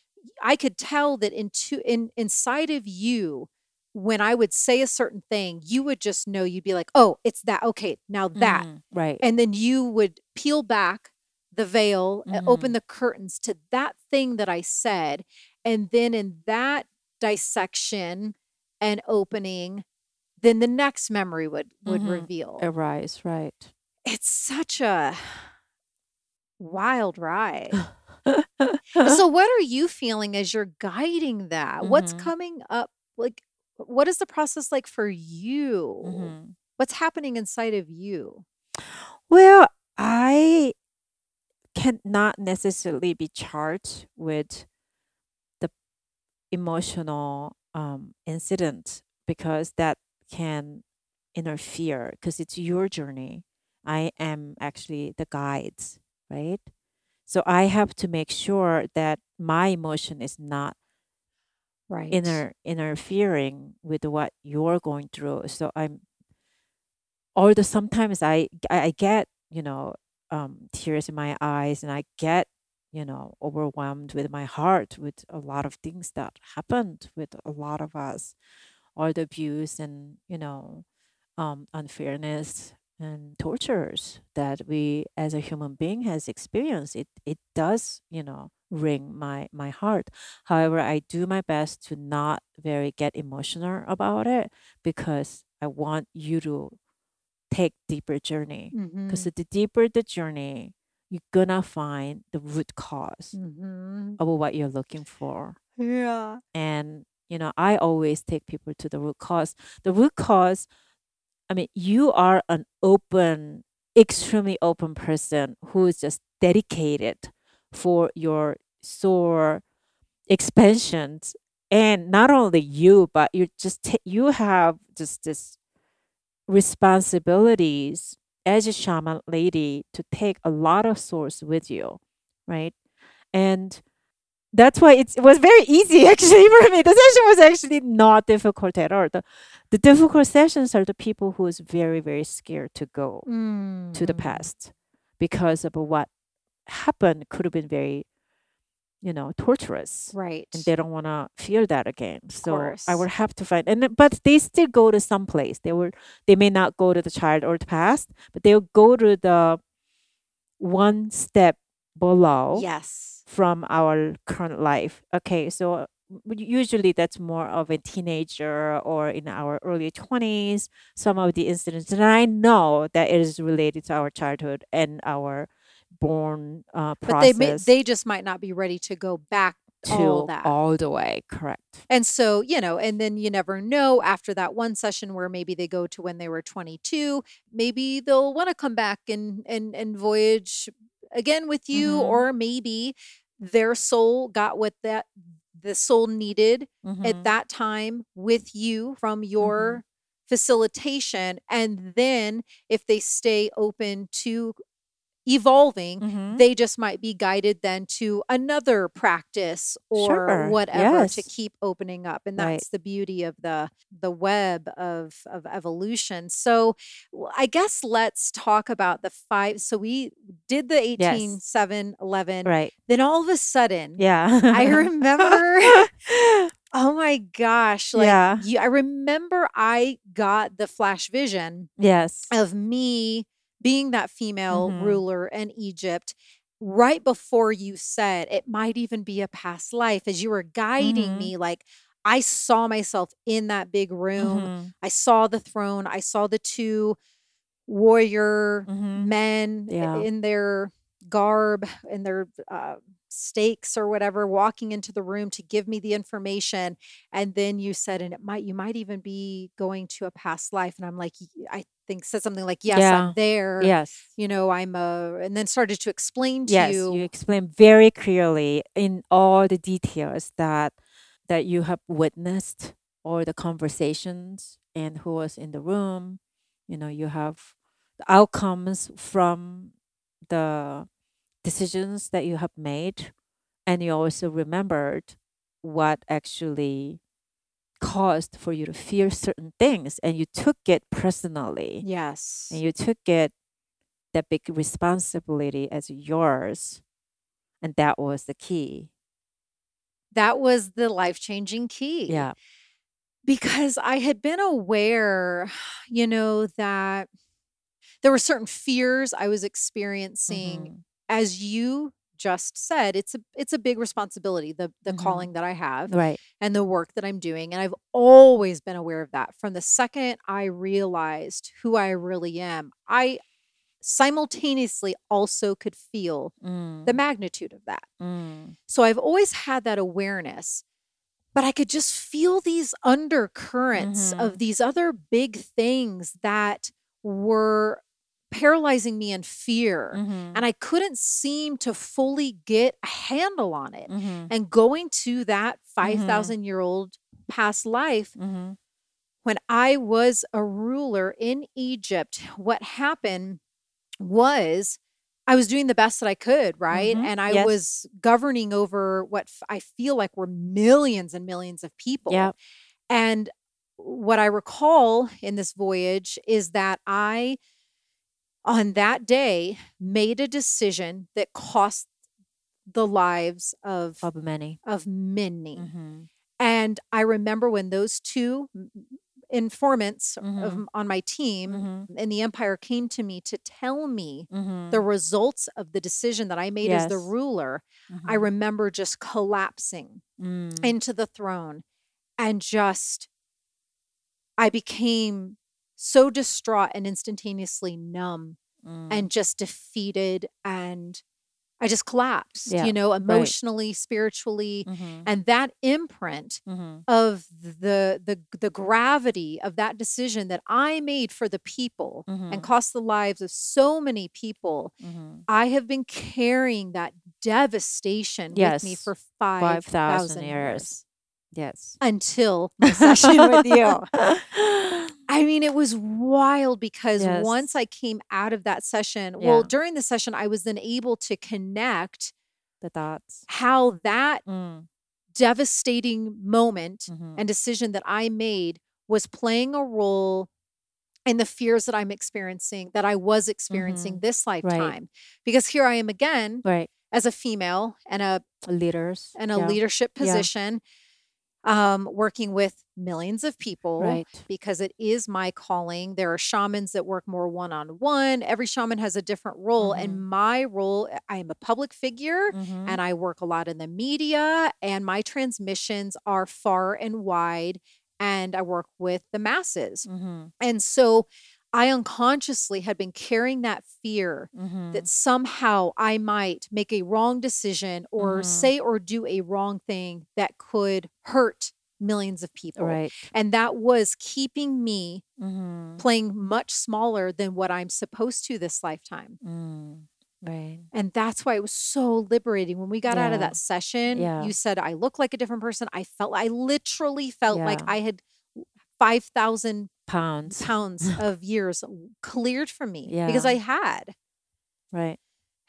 I could tell that into in inside of you, when I would say a certain thing, you would just know you'd be like, oh, it's that. Okay, now that. Mhm. Right. And then you would peel back the veil, uh, open Mhm. the curtains to that thing that I said. And then in that dissection and opening, then the next memory would would Mhm. reveal. Arise. Right. It's such a wild ride. so what are you feeling as you're guiding that? What's Mhm. coming up? Like what is the process like for you? Mhm. What's happening inside of you? Well, I cannot necessarily be charged with the emotional um, incident because that can interfere because it's your journey. I am actually the guides, right? So I have to make sure that my emotion is not Right. inter interfering with what you're going through. So I'm although sometimes I I I get, you know, um tears in my eyes and I get, you know, overwhelmed with my heart with a lot of things that happened with a lot of us, all the abuse and, you know, um unfairness and tortures that we as a human being has experienced. It it does, you know, wring my my heart. However, I do my best to not very get emotional about it because I want you to take deeper journey because Mhm. the deeper the journey you're gonna find the root cause Mhm. of what you're looking for Yeah. and you know i always take people to the root cause the root cause i mean you are an open extremely open person who is just dedicated for your soul expansions and not only you but you just ta- you have just this responsibilities as a shaman lady to take a lot of souls with you, right? And that's why it's, it was very easy actually for me. The session was actually not difficult at all. The, the difficult sessions are the people who is very, very scared to go to the Mm. past because of what happened could have been very, you know, torturous Right. and they don't want to feel that again. So I would have to find, and but they still go to some place. They will, they may not go to the child or the past, but they'll go to the one step below Yes. from our current life. Okay, so usually that's more of a teenager or in our early 20s some of the incidents and i know that it is related to our childhood and our born uh, But they may, they just might not be ready to go back to all that. all the way correct And so, you know, and then you never know after that one session where maybe they go to when they were 22, maybe they'll want to come back and and and voyage again with you Mhm. or maybe their soul got what that the soul needed Mhm. at that time with you from Mm-hmm. your facilitation and then if they stay open to evolving Mhm. they just might be guided then to another practice or Sure, whatever to keep opening up and Right. that's the beauty of the the web of of evolution so I guess let's talk about the five so we did the 18 Yes. 7 11 right then all of a sudden yeah I remember oh my gosh like Yeah. you, i remember i got the flash vision yes of me being that female Mhm. ruler in Egypt right before you said it might even be a past life as you were guiding Mhm. me like I saw myself in that big room Mhm. I saw the throne I saw the two warrior Mhm. men Yeah. in their garb in their uh, stakes or whatever walking into the room to give me the information and then you said and it might you might even be going to a past life and i'm like i think said something like yes Yeah. i'm there Yes. you know i'm a and then started to explain to Yes, you you explain very clearly in all the details that that you have witnessed all the conversations and who was in the room. You know, you have the outcomes from the decisions that you have made and you also remembered what actually caused for you to fear certain things and you took it personally. Yes. And you took it that big responsibility as yours and that was the key. That was the life-changing key. Yeah. Because I had been aware, you know, that there were certain fears I was experiencing Mhm. As you just said it's a it's a big responsibility the the Mhm. calling that I have right and the work that I'm doing and I've always been aware of that from the second I realized who I really am I simultaneously also could feel mm. the magnitude of that Mm. so I've always had that awareness, but I could just feel these undercurrents Mhm. of these other big things that were paralyzing me in fear. Mhm. And I couldn't seem to fully get a handle on it. Mhm. And going to that 5,000 year old past life, Mhm. when I was a ruler in Egypt, what happened was I was doing the best that I could, right? Mhm. And I Yes. was governing over what f- I feel like were millions and millions of people. Yeah. And what I recall in this voyage is that I, on that day, made a decision that cost the lives of of many of many. Mhm. And I remember when those two informants of, Mhm. on my team Mhm. in the empire came to me to tell me Mhm. the results of the decision that I made as the ruler, I Mhm. remember just collapsing Mm. into the throne and just, I became so distraught and instantaneously numb Mm. and just defeated. And I just collapsed, Yeah, you know, emotionally, spiritually. Mhm. And that imprint Mhm. of the the the gravity of that decision that I made for the people and Mhm. cost the lives of so many people Mhm. I have been carrying that devastation with me for 5,000 5,000 years. years Yes. until my session with you. I mean, it was wild because Yes. once I came out of that session, well, during the session, I was then able to connect the thoughts. how that Mm. devastating moment Mhm. and decision that I made was playing a role in the fears that I'm experiencing, that I was experiencing Mhm. this lifetime. Because here I am again Right. as a female and a Leaders. in a yeah. leadership Yeah. Um, working with millions of people Right. because it is my calling. There are shamans that work more one on one. Every shaman has a different role. Mhm. And my role, I am a public figure Mhm. and I work a lot in the media, and my transmissions are far and wide, and I work with the masses. Mhm. And so I unconsciously had been carrying that fear Mhm. that somehow I might make a wrong decision or Mhm. say or do a wrong thing that could hurt millions of people. Right. And that was keeping me Mhm. playing much smaller than what I'm supposed to this lifetime. Mm. Right. And that's why it was so liberating. When we got out of that session, Yeah. you said I look like a different person. I felt, I literally felt like I had 5,000 Pounds. pounds of years cleared from me because I had. Right.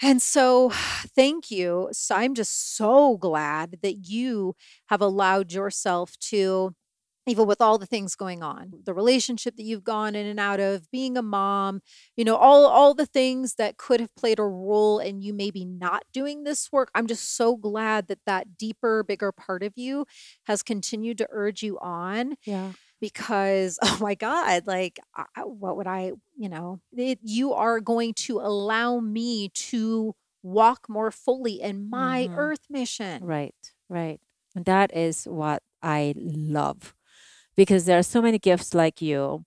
And so, thank you. So, I'm just so glad that you have allowed yourself to, even with all the things going on, the relationship that you've gone in and out of, being a mom, you know, all all the things that could have played a role in you maybe not doing this work. I'm just so glad that that deeper, bigger part of you has continued to urge you on Yeah. Because oh my god like I, what would i you know it, you are going to allow me to walk more fully in my Mhm. earth mission Right. Right. And that is what I love because there are so many gifts like you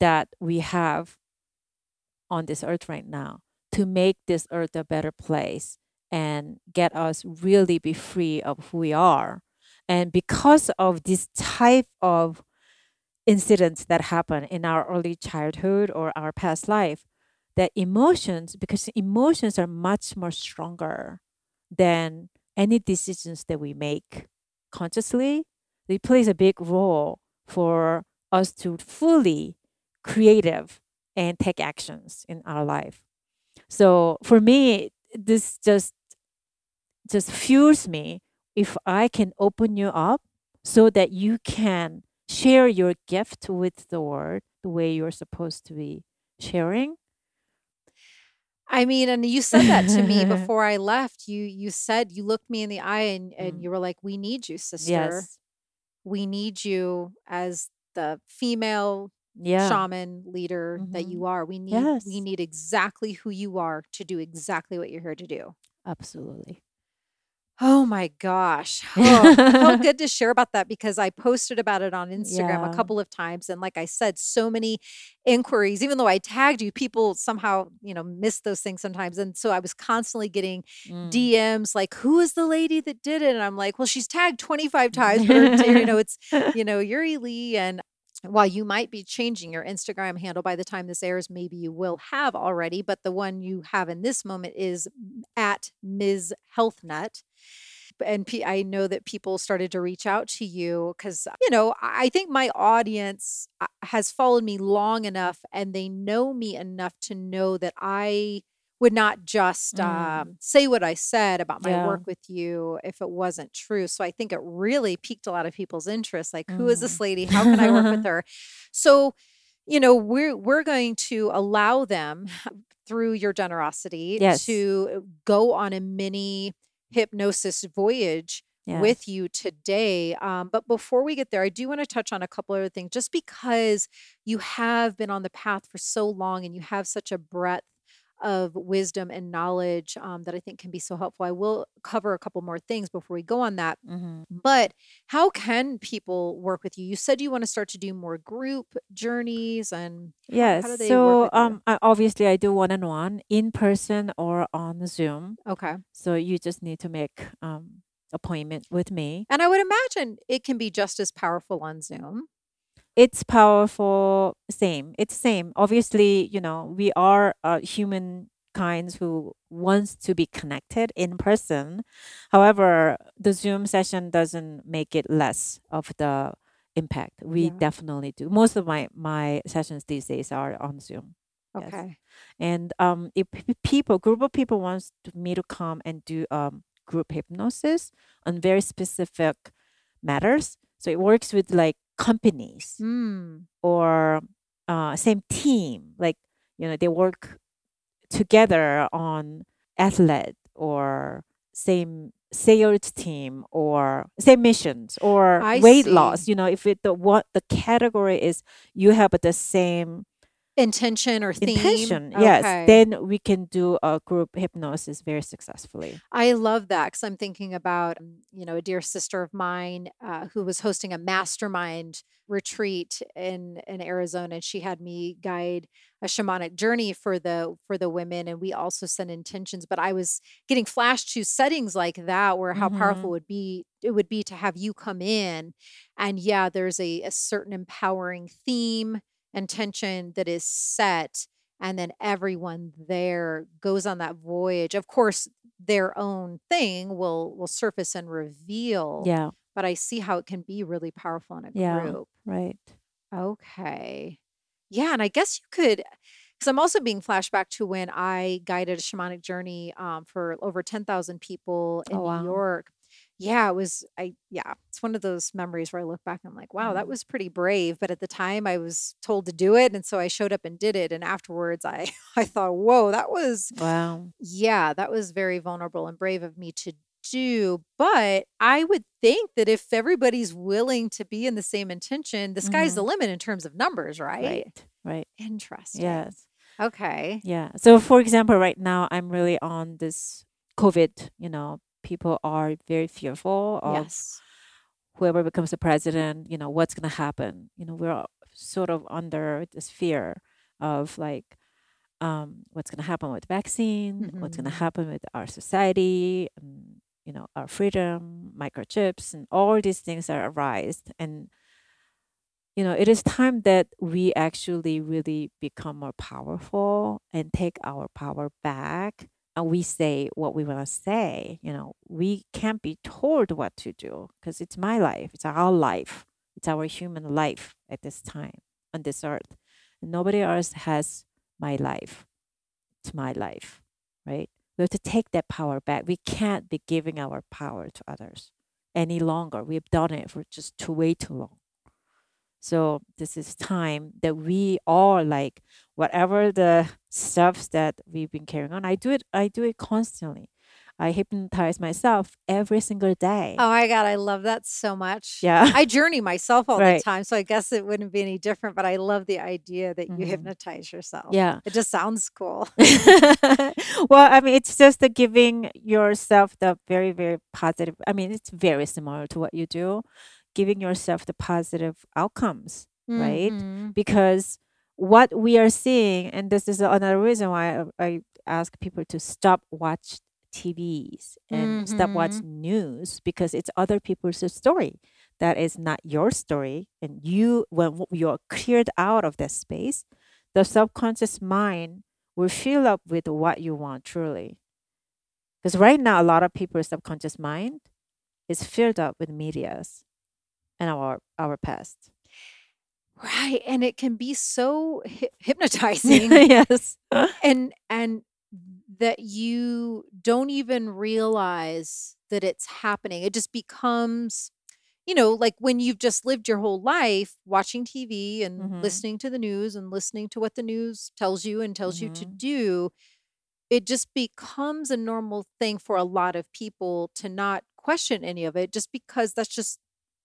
that we have on this earth right now to make this earth a better place and get us really be free of who we are. And because of this type of incidents that happen in our early childhood or our past life, that emotions, because emotions are much more stronger than any decisions that we make consciously, they plays a big role for us to fully creative and take actions in our life. So for me, this just just fuels me if I can open you up so that you can share your gift with the world the way you're supposed to be sharing. I mean, and you said that to me before I left. You you said you looked me in the eye and, and Mm. you were like, We need you, sister. Yes. We need you as the female Yeah. shaman leader that Mhm. you are. We need Yes. we need exactly who you are to do exactly what you're here to do. Absolutely. Oh my gosh. Oh, felt good to share about that because I posted about it on Instagram a couple of times. And like I said, so many inquiries, even though I tagged you, people somehow, you know, miss those things sometimes. And so I was constantly getting Mm. DMs like, who is the lady that did it? And I'm like, well, she's tagged 25 times, her, you know, it's, you know, Yuri Lee. And while you might be changing your Instagram handle by the time this airs, maybe you will have already, but the one you have in this moment is at Ms. Health Nut. And I know that people started to reach out to you because, you know, I think my audience uh, has followed me long enough and they know me enough to know that I would not just Mm. um, say what I said about my Yeah. work with you if it wasn't true. So I think it really piqued a lot of people's interest. Like, who is this Mm. lady? How can I work with her? So, you know, we're we're going to allow them through your generosity Yes. to go on a mini hypnosis voyage with you today. Um, but before we get there, I do want to touch on a couple other things just because you have been on the path for so long and you have such a breadth of wisdom and knowledge um, that I think can be so helpful. I will cover a couple more things before we go on that. Mhm. But how can people work with you? You said you want to start to do more group journeys and Yes. how do they So um I, obviously I do one on one in person or on Zoom. Okay. So you just need to make um appointment with me. And I would imagine it can be just as powerful on Zoom. It's powerful. Same. It's same. Obviously, you know, we are uh, human kinds who wants to be connected in person. However, the Zoom session doesn't make it less of the impact. We Yeah. definitely do. Most of my my sessions these days are on Zoom. Yes. Okay. And um, if people, group of people wants me to come and do um group hypnosis on very specific matters, so it works with like companies Mm. or uh same team, like you know they work together on athlete or same sales team or same missions or I weight see. loss. You know, if it the what the category is, you have the same Intention or theme. intention yes Okay. then we can do a group hypnosis very successfully I love that because I'm thinking about, um, you know, a dear sister of mine uh, who was hosting a mastermind retreat in in Arizona, and she had me guide a shamanic journey for the for the women, and we also sent intentions. But I was getting flashed to settings like that, where how powerful hmm would be it would be to have you come in, and yeah, there's a, a certain empowering theme and tension that is set and then everyone there goes on that voyage. Of course their own thing will will surface and reveal yeah. but i see how it can be really powerful in a yeah group. right. Okay. Yeah and i guess you could because i'm also being flashed back to when i guided a shamanic journey um, for over 10000 people in oh new york yeah it was i yeah it's one of those memories where i look back and i'm like wow that Mm. was pretty brave but at the time i was told to do it and so i showed up and did it and afterwards i i thought whoa that was wow yeah, that was very vulnerable and brave of me to do. But I would think that if everybody's willing to be in the same intention, the sky's the hmm limit in terms of numbers, right? right right Interesting. yes Okay. yeah so for example right now i'm really on this covid you know people are very fearful of Yes. whoever becomes the president you know what's going to happen you know we're all sort of under this fear of like um, what's going to happen with vaccine, what's going to happen with our society, and, you know, our freedom, microchips, and all these things that arise. And you know, it is time that we actually really become more powerful and take our power back. And we say what we want to say. You know, we can't be told what to do because it's my life, it's our life, it's our human life at this time on this earth. Nobody else has my life. It's my life, right? We have to take that power back. We can't be giving our power to others any longer. We've done it for just too way too long. So this is time that we all like whatever the stuffs that we've been carrying on. I do it. I do it constantly. I hypnotize myself every single day. Oh my God, I love that so much. Yeah. I journey myself all Right. the time, so I guess it wouldn't be any different, but I love the idea that you Mhm. hypnotize yourself. Yeah. It just sounds cool. well, I mean, it's just the giving yourself the very, very positive. I mean, it's very similar to what you do, giving yourself the positive outcomes, right? Mhm. because what we are seeing and this is another reason why I, I ask people to stop watch TVs and stop watch news because it's other people's story that is not your story and you when you're cleared out of that space the subconscious mind will fill up with what you want truly because right now a lot of people's subconscious mind is filled up with medias and our our past Right. And it can be so hy- hypnotizing yes and and that you don't even realize that it's happening. It just becomes you know, like when you've just lived your whole life watching TV and Mhm. listening to the news and listening to what the news tells you and tells you to Mhm. do, it just becomes a normal thing for a lot of people to not question any of it just because that's just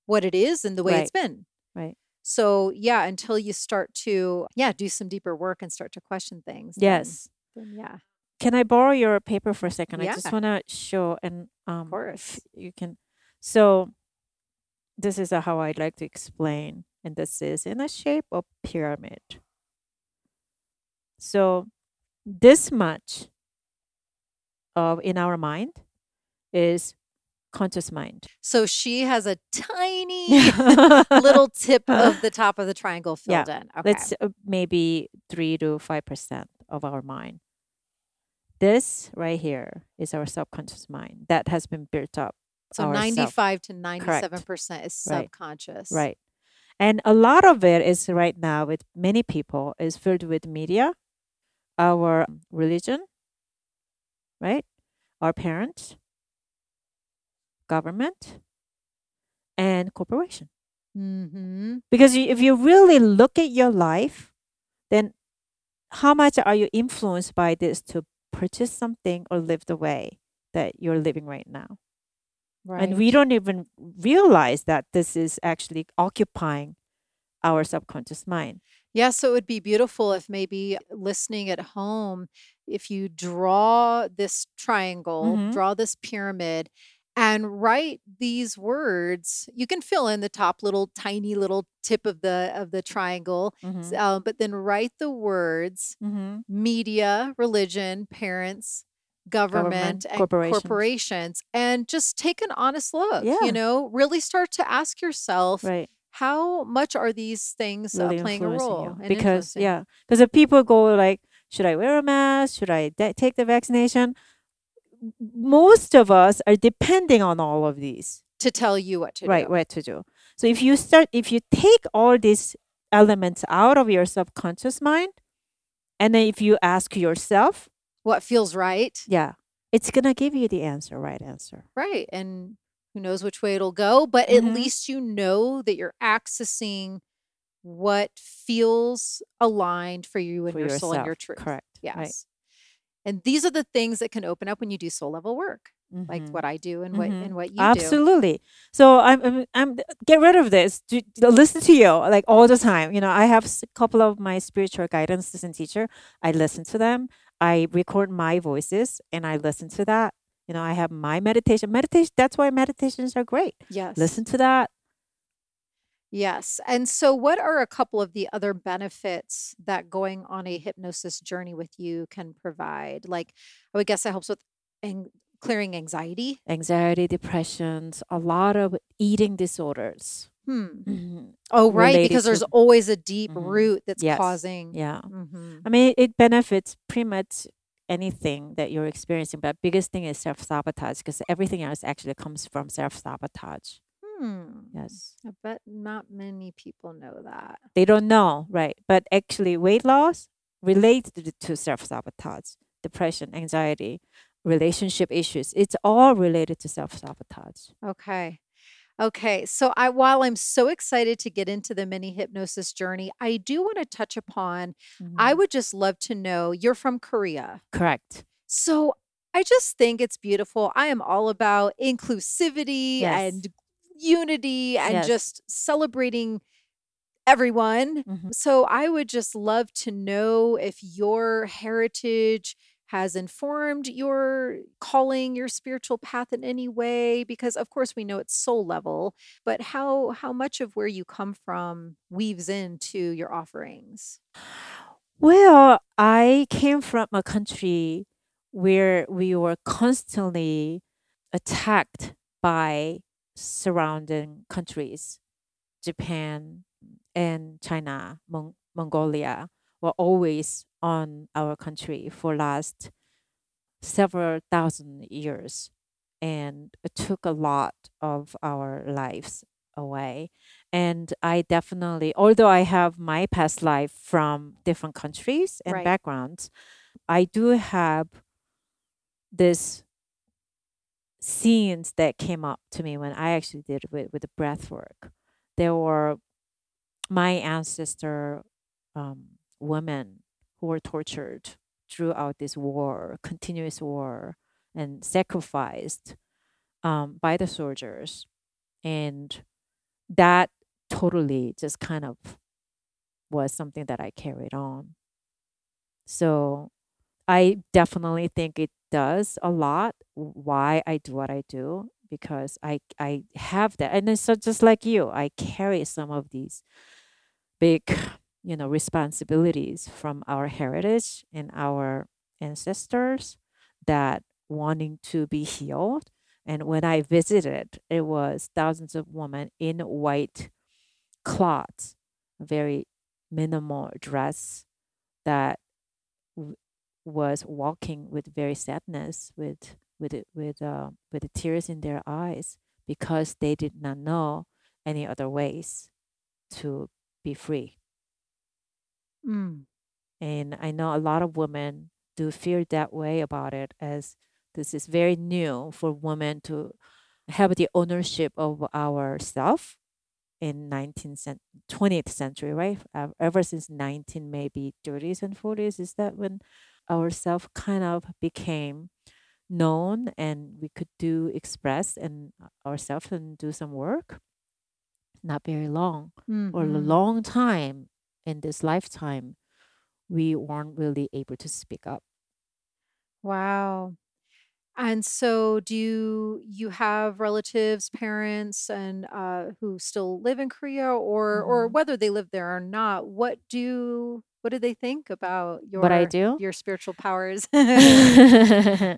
what it is and the way it's been. Right. So, yeah, until you start to, yeah, do some deeper work and start to question things. Yes. Then, yeah, Can I borrow your paper for a second? I just want to show and um of course. you can so this is how I'd like to explain and this is in the shape of pyramid. So this much of in our mind is conscious mind. So she has a tiny little tip of the top of the triangle Yeah. filled in. Okay. That's uh, maybe 3 to 5% of our mind. This right here is our subconscious mind that has been built up. so ourself. 95 to 97% is Right. subconscious. Right. And a lot of it is right now with many people is filled with media, our religion, right? Our parents, government, and corporation. Mm-hmm. Because if you really look at your life, then how much are you influenced by this to purchase something or live the way that you're living right now? Right. And we don't even realize that this is actually occupying our subconscious mind. Yeah, so it would be beautiful if maybe listening at home, if you draw this triangle, Mhm. draw this pyramid, and write these words. You can fill in the top little tiny little tip of the of the triangle, Mhm. uh, but then write the words Mhm. media, religion, parents, government, Government, and corporations. corporations, and just take an honest look. Yeah. You know, really start to ask yourself, Right. how much are these things uh, playing a role? Because, yeah, because if people go like, should I wear a mask? Should I de- take the vaccination? Most of us are depending on all of these. to tell you what to right do. what to do so if you start if you take all these elements out of your subconscious mind and then if you ask yourself What feels right, yeah it's gonna give you the answer right answer right? And who knows which way it'll go, but at Mhm. least you know that you're accessing what feels aligned for you and for your soul and your truth. correct Yes. right And these are the things that can open up when you do soul level work, like Mhm. what I do and what Mhm. and what you do. absolutely. So I'm, I'm i'm get rid of this. To listen to you like all the time. You know i have a couple of my spiritual guidance and teacher. I listen to them. I record my voices and i listen to that. You know i have my meditation. Meditation that's why meditations are great. Yes. listen to that Yes. And so, what are a couple of the other benefits that going on a hypnosis journey with you can provide? Like, I would guess it helps with ang- clearing anxiety. Anxiety, depressions, a lot of eating disorders Hmm. mhm, Oh, right. Because there's to. always a deep mhm, root that's Yes. causing. Yeah. hmm I mean, it benefits pretty much anything that you're experiencing, but biggest thing is self sabotage because everything else actually comes from self sabotage. Hmm. Yes. I bet not many people know that. They don't know, right? But actually, weight loss relates to, self sabotage, depression, anxiety, relationship issues. It's all related to self sabotage. Okay. Okay. So I while I'm so excited to get into the mini hypnosis journey, I do want to touch upon I Mhm. would just love to know you're from Korea. Correct. So I just think it's beautiful. I am all about inclusivity Yes. and unity and Yes. just celebrating everyone. Mhm. So I would just love to know if your heritage has informed your calling, your spiritual path in any way because of course we know it's soul level, but how how much of where you come from weaves into your offerings? Well, I came from a country where we were constantly attacked by surrounding countries. Japan and China, Mon- Mongolia were always on our country for last several thousand years and it took a lot of our lives away and i definitely although i have my past life from different countries and Right. backgrounds i do have this scenes that came up to me when i actually did it with, with the breath work there were my ancestor um, women who were tortured throughout this war, continuous war, and sacrificed um, by the soldiers. And that totally just kind of was something that I carried on. So I definitely think it does a lot why I do what I do because I I have that and so just like you I carry some of these big you know responsibilities from our heritage and our ancestors that wanting to be healed and when I visited it was thousands of women in white cloths very minimal dress that was walking with very sadness with with with uh, with the tears in their eyes because they did not know any other ways to be free Mm. and i know a lot of women do feel that way about it as this is very new for women to have the ownership of our self in 19th cent- 20th century right uh, ever since 19 maybe 30s and 40s is that when our self kind of became known and we could do express and ourselves and do some work not very long or a Mhm. long time in this lifetime we weren't really able to speak up Wow. And so do you you have relatives, parents, and uh, who still live in Korea or or hmm whether they live there or not, what do what do they think about your what i do your spiritual powers? um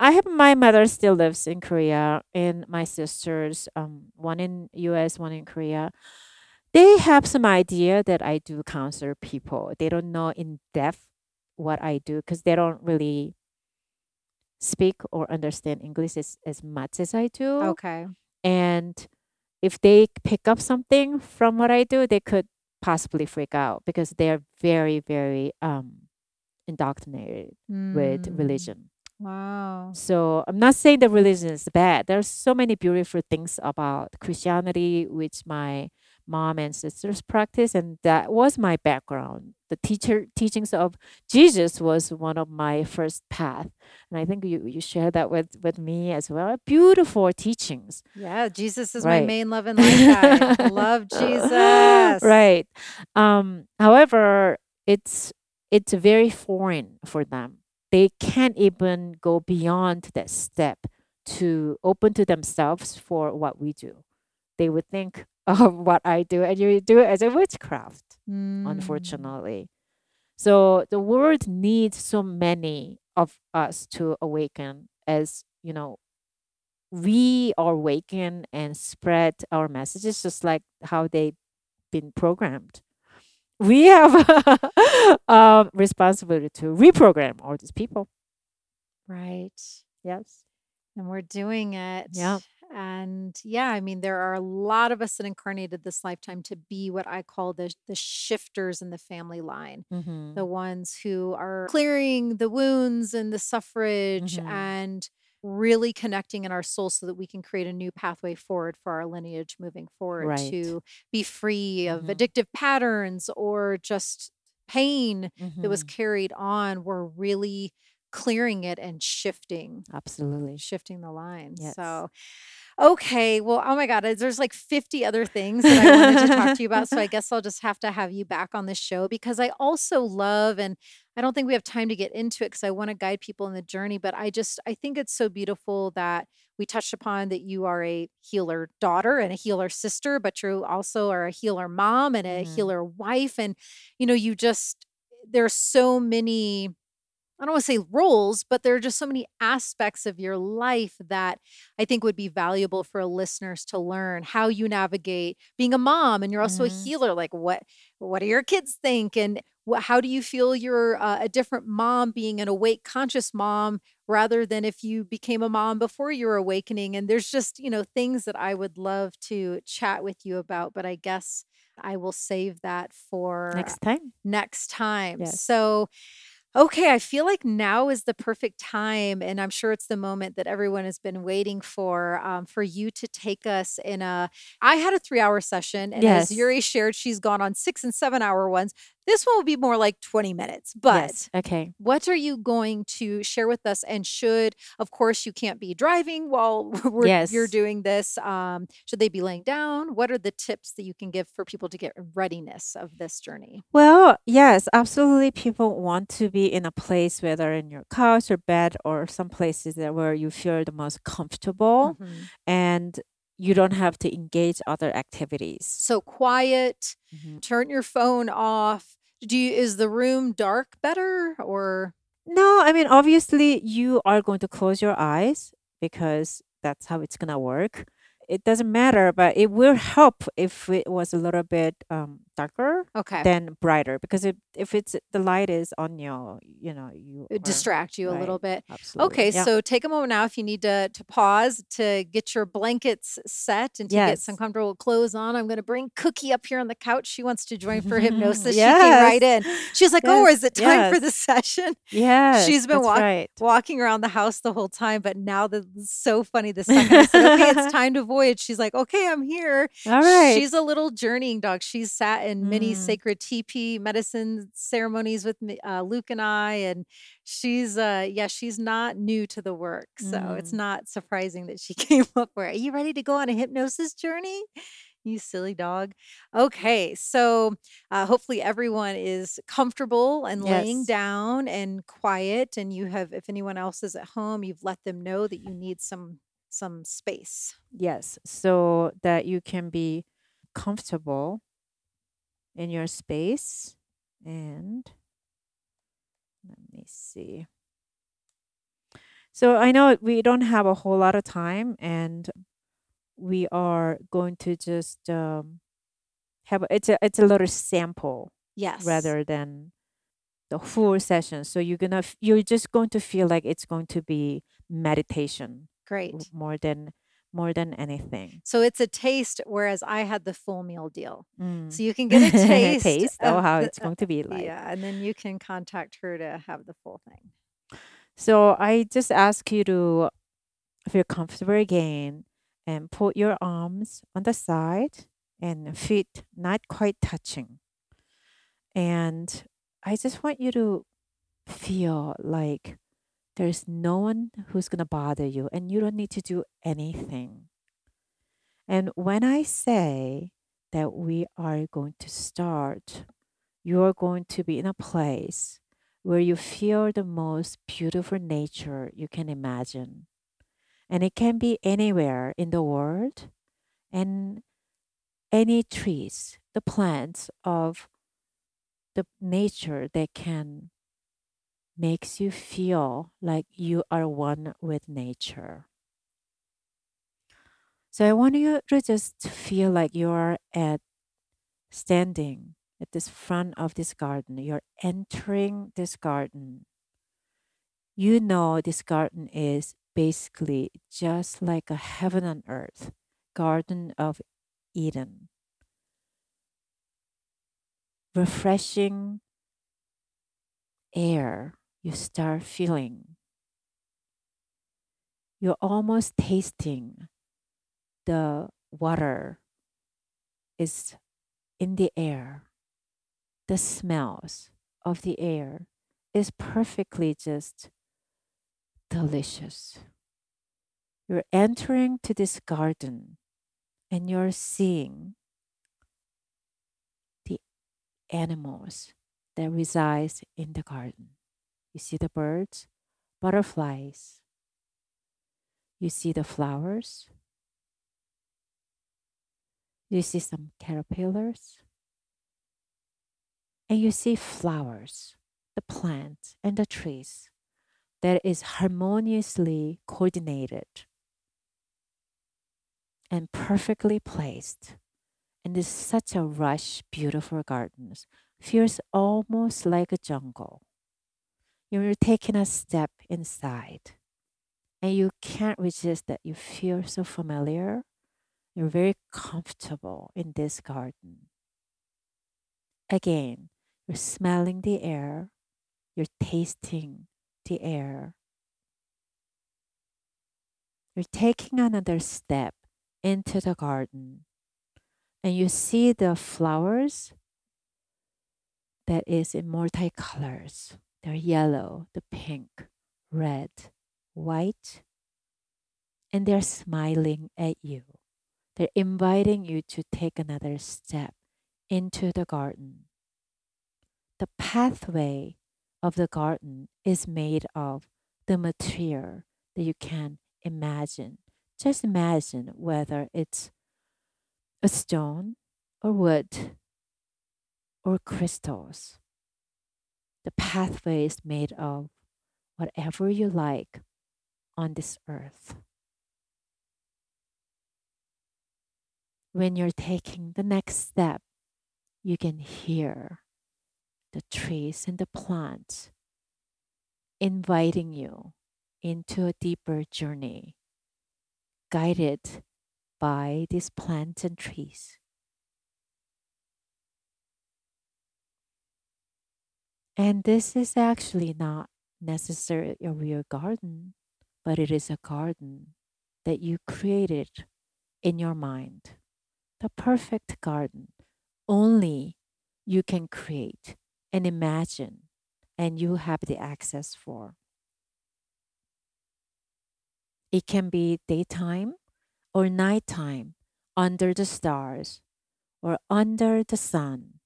i have my mother still lives in korea and my sisters um one in us one in korea they have some idea that I do counsel people. They don't know in depth what I do because they don't really speak or understand English as, as much as I do. Okay. And if they pick up something from what I do, they could possibly freak out because they're very, very um, indoctrinated with Mm. religion. Wow. So I'm not saying the religion is bad. There's so many beautiful things about Christianity, which my mom and sisters practice, and that was my background. The teacher teachings of Jesus was one of my first path, and I think you you share that with with me as well. Beautiful teachings, Yeah, Jesus is my main love and life. Love Jesus. right. Um, however, it's it's very foreign for them. They can't even go beyond that step to open to themselves for what we do. They would think of what I do, and you do it as a witchcraft, Mm. unfortunately. So the world needs so many of us to awaken as, you know, we are awaken and spread our messages just like how they've been programmed. We have um responsibility to reprogram all these people. Right. Yes. And we're doing it. Yeah. And yeah, I mean, there are a lot of us that incarnated this lifetime to be what I call the the shifters in the family line. Mm-hmm. The ones who are clearing the wounds and the suffrage Mhm. and really connecting in our soul so that we can create a new pathway forward for our lineage moving forward Right. to be free of Mhm. addictive patterns or just pain that was Mhm. carried on. We're really clearing it and shifting Absolutely. shifting the line. Yes. So, okay. Well, oh my God, there's like 50 other things that I wanted to talk to you about. So I guess I'll just have to have you back on the show because I also love, and I don't think we have time to get into it because I want to guide people in the journey, but I just, I think it's so beautiful that we touched upon that you are a healer daughter and a healer sister, but you also are a healer mom and a Mhm. healer wife. And, you know, you just, there are so many I don't want to say roles, but there are just so many aspects of your life that I think would be valuable for listeners to learn how you navigate being a mom and you're also a Mhm. healer. Like what what do your kids think and wha how do you feel you're uh, a different mom being an awake conscious mom rather than if you became a mom before your awakening and there's just, you know, things that I would love to chat with you about, but I guess I will save that for Next time. next time. Yes. So, okay, I feel like now is the perfect time, and I'm sure it's the moment that everyone has been waiting for, um, for you to take us in a. I had a three-hour session, and as Yuri shared, she's gone on six and seven-hour ones. This one will be more like 20 minutes, but yes. Okay. what are you going to share with us? And should, of course, you can't be driving while we're, you're doing this. Um, should they be laying down? What are the tips that you can give for people to get readiness of this journey? Well, yes, absolutely. People want to be in a place, whether in your couch or bed or some places that where you feel the most comfortable Mhm. and you don't have to engage other activities. So quiet, Mhm. turn your phone off. Do you, is the room dark better or No, I mean, obviously, you are going to close your eyes because that's how it's going to work. It doesn't matter, but it will help if it was a little bit um, darker okay? than brighter because if, if it's the light is on you, you know, you It are distract you a little right. bit. Absolutely. Okay, Yeah. so take a moment now if you need to to pause to get your blankets set and to get some Yes. comfortable clothes on. I'm going to bring Cookie up here on the couch. She wants to join for hypnosis. She came right yes. in. She's like, "Oh, Yes. is it time for Yes. the session?" Yes. She's been That's walk- right. walking around the house the whole time, but now it's so funny. The second I said, "Okay, it's time to voyage," she's like, "Okay, I'm here." All right. She's a little journeying dog. She's sat in many Mm. sacred TP medicine ceremonies with me, uh, Luke and I, and she's, uh, yeah, she's not new to the work. So it's Mm. not surprising that she came up for it. Are you ready to go on a hypnosis journey? You silly dog. Okay, so uh, hopefully everyone is comfortable and laying down and quiet. And you have, if anyone else is at home, you've let them know that you need some some space. Yes. So that you can be comfortable in your space. And let me see. So I know we don't have a whole lot of time, and we are going to just um, have a- it's a it's a little sample Yes. rather than the full session. So you're gonna you're just going to feel like it's going to be meditation Great. more than more than anything. So it's a taste, whereas I had the full meal deal. Mm. So you can get a taste, taste oh of how it's going to be like. yeah, and then you can contact her to have the full thing. So I just ask you to feel comfortable again and put your arms on the side and feet not quite touching. And I just want you to feel like there's no one who's going to bother you and you don't need to do anything. And when I say that we are going to start, you're going to be in a place where you feel the most beautiful nature you can imagine. And it can be anywhere in the world and any trees, the plants of the nature that can makes you feel like you are one with nature. So I want you to just feel like you're at standing at this front of this garden. You're entering this garden. You know this garden is basically just like a heaven on earth, Garden of Eden. Refreshing air you start feeling. You're almost tasting the water is in the air. The smells of the air is perfectly just delicious. You're entering to this garden and you're seeing the animals that resides in the garden. You see the birds, butterflies. You see the flowers. You see some caterpillars. And you see flowers, the plants, and the trees that is harmoniously coordinated and perfectly placed. And it's such a rush, beautiful gardens. Feels almost like a jungle. You're taking a step inside and you can't resist that you feel so familiar. You're very comfortable in this garden. Again, you're smelling the air, you're tasting the air. You're taking another step into the garden and you see the flowers that is in multicolors. They're yellow, the pink, red, white, and they're smiling at you. They're inviting you to take another step into the garden. The pathway of the garden is made of the material that you can imagine. Just imagine whether it's a stone or wood or crystals. The pathway is made of whatever you like on this earth. When you're taking the next step, you can hear the trees and the plants inviting you into a deeper journey, guided by these plants and trees. And this is actually not necessarily a real garden, but it is a garden that you created in your mind. The perfect garden only you can create and imagine, and you have the access for. It can be daytime or nighttime, under the stars or under the sun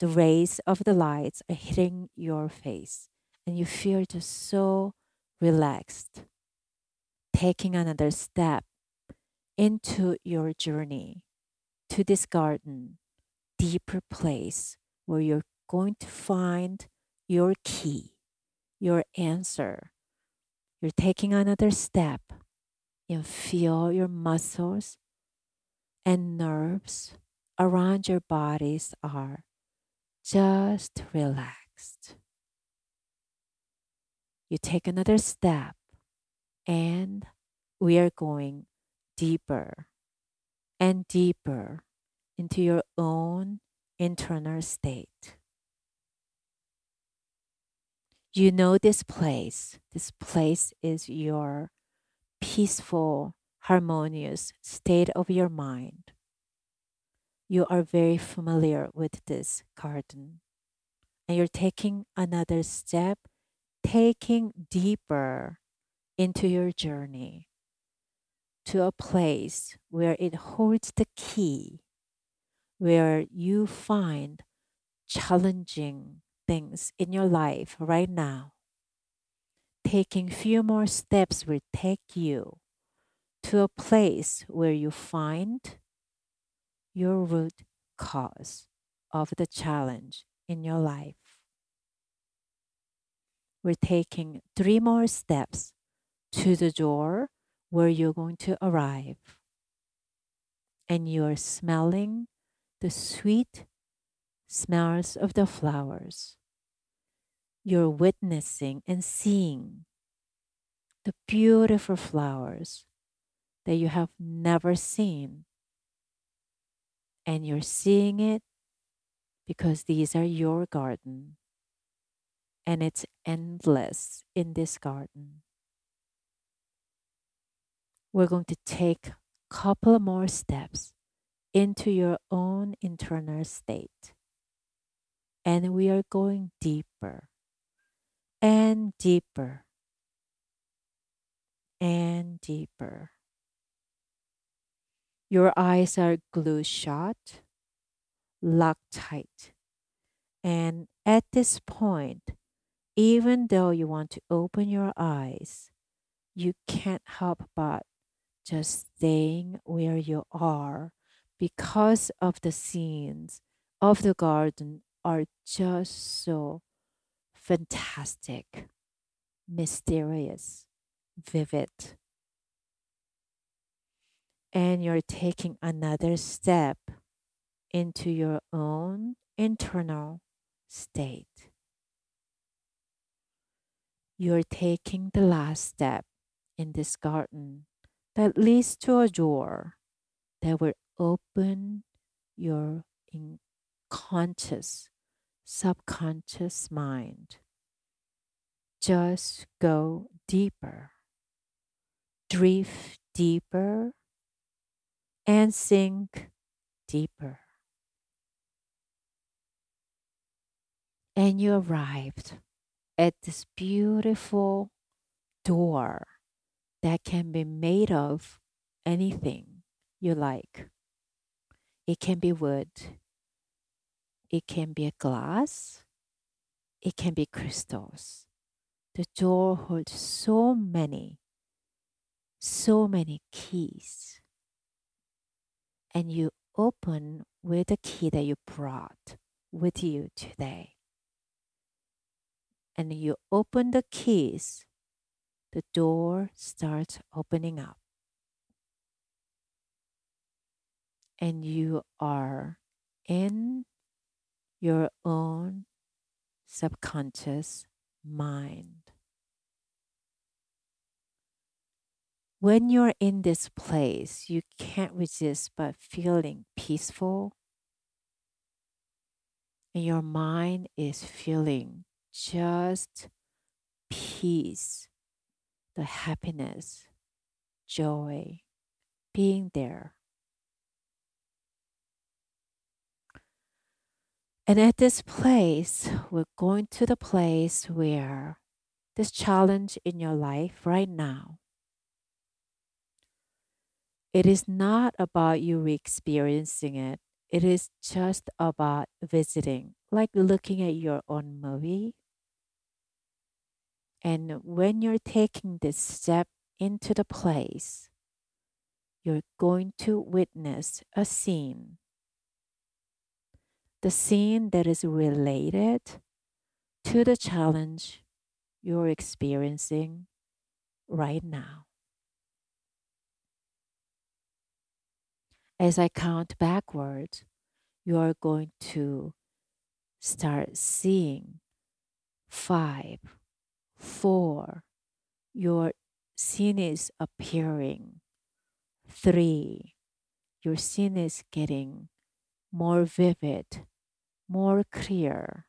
the rays of the lights are hitting your face and you feel just so relaxed taking another step into your journey to this garden deeper place where you're going to find your key your answer. You're taking another step and feel your muscles and nerves around your bodies are just relaxed. You take another step, and we are going deeper and deeper into your own internal state. You know this place. This place is your peaceful, harmonious state of your mind you are very familiar with this garden and you're taking another step, taking deeper into your journey to a place where it holds the key, where you find challenging things in your life right now. Taking few more steps will take you to a place where you find your root cause of the challenge in your life. We're taking three more steps to the door where you're going to arrive. And you're smelling the sweet smells of the flowers. You're witnessing and seeing the beautiful flowers that you have never seen. And you're seeing it because these are your garden and it's endless in this garden. We're going to take a couple more steps into your own internal state. And we are going deeper and deeper and deeper. Your eyes are glued shut, locked tight. And at this point, even though you want to open your eyes, you can't help but just staying where you are because of the scenes of the garden are just so fantastic, mysterious, vivid. And you're taking another step into your own internal state. You're taking the last step in this garden that leads to a door that will open your conscious, subconscious mind. Just go deeper, drift deeper, and sink deeper. And you arrived at this beautiful door that can be made of anything you like. It can be wood, it can be a glass, it can be crystals. The door holds so many, so many keys. And you open with the key that you brought with you today and you open the keys, the door starts opening up. And you are in your own subconscious mind. When you're in this place, you can't resist but feeling peaceful. And your mind is feeling just peace, the happiness, joy, being there. And at this place, we're going to the place where this challenge in your life right now, it is not about you experiencing it. It is just about visiting, like looking at your own movie and when you're taking this step into the place, you're going to witness a scene. The scene that is related to the challenge you're experiencing right now. As I count backwards, you are going to start seeing five, Four, your scene is appearing. Three, your scene is getting more vivid, more clear.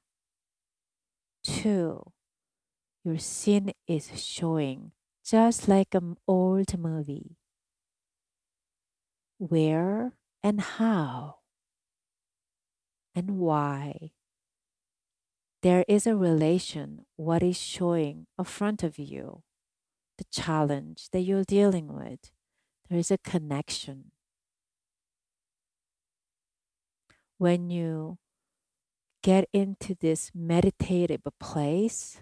Two, your scene is showing just like an old movie. Where and how and why there is a relation, what is showing in front of you, the challenge that you're dealing with. There is a connection. When you get into this meditative place,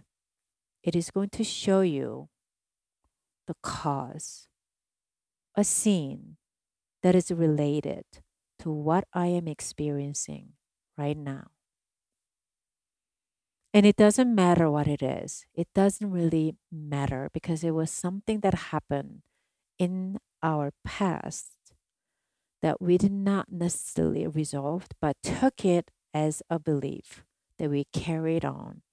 it is going to show you the cause, a scene that is related to what I am experiencing right now. And it doesn't matter what it is, it doesn't really matter because it was something that happened in our past that we did not necessarily resolve, but took it as a belief that we carried on.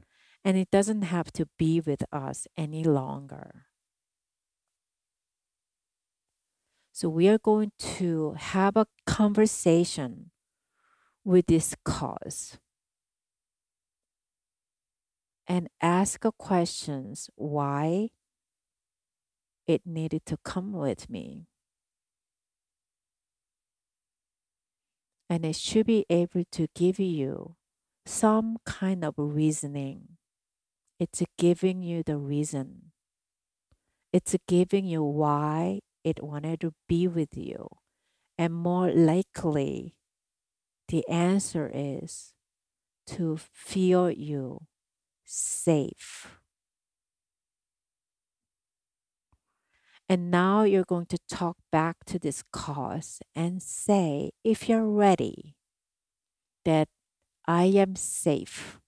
And it doesn't have to be with us any longer. So we are going to have a conversation with this cause and ask questions why it needed to come with me. And it should be able to give you some kind of reasoning. It's giving you the reason. It's giving you why it wanted to be with you. And more likely, the answer is to feel you safe. And now you're going to talk back to this cause and say, if you're ready, that I am safe.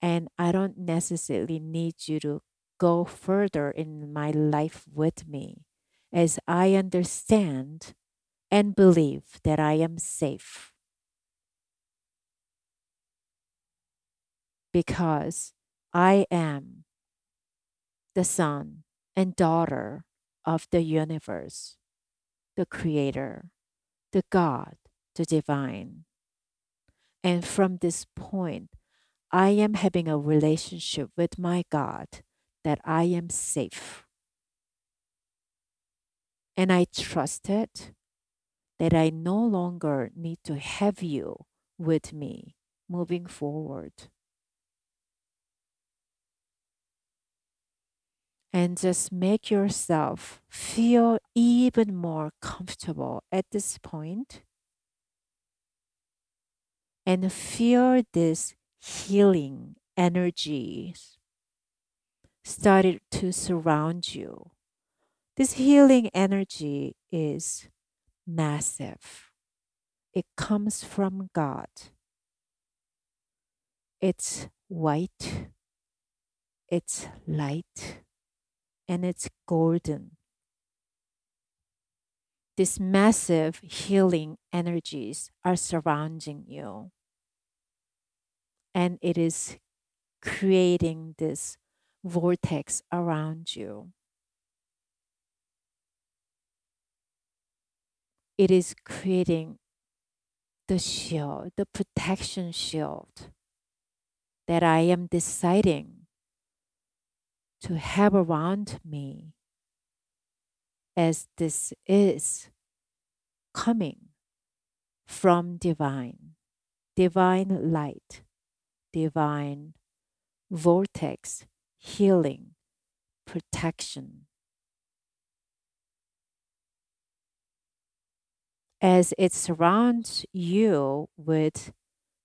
And I don't necessarily need you to go further in my life with me as I understand and believe that I am safe. because I am the son and daughter of the universe, the creator, the God, the divine. And from this point, I am having a relationship with my God that I am safe. And I trusted that I no longer need to have you with me moving forward. and just make yourself feel even more comfortable at this point and feel this healing energies started to surround you. This healing energy is massive. It comes from God. It's white. It's light and it's golden. These massive healing energies are surrounding you, and it is creating this vortex around you. It is creating the shield, the protection shield that I am deciding to have around me as this is coming from divine, divine light, divine vortex, healing, protection. As it surrounds you with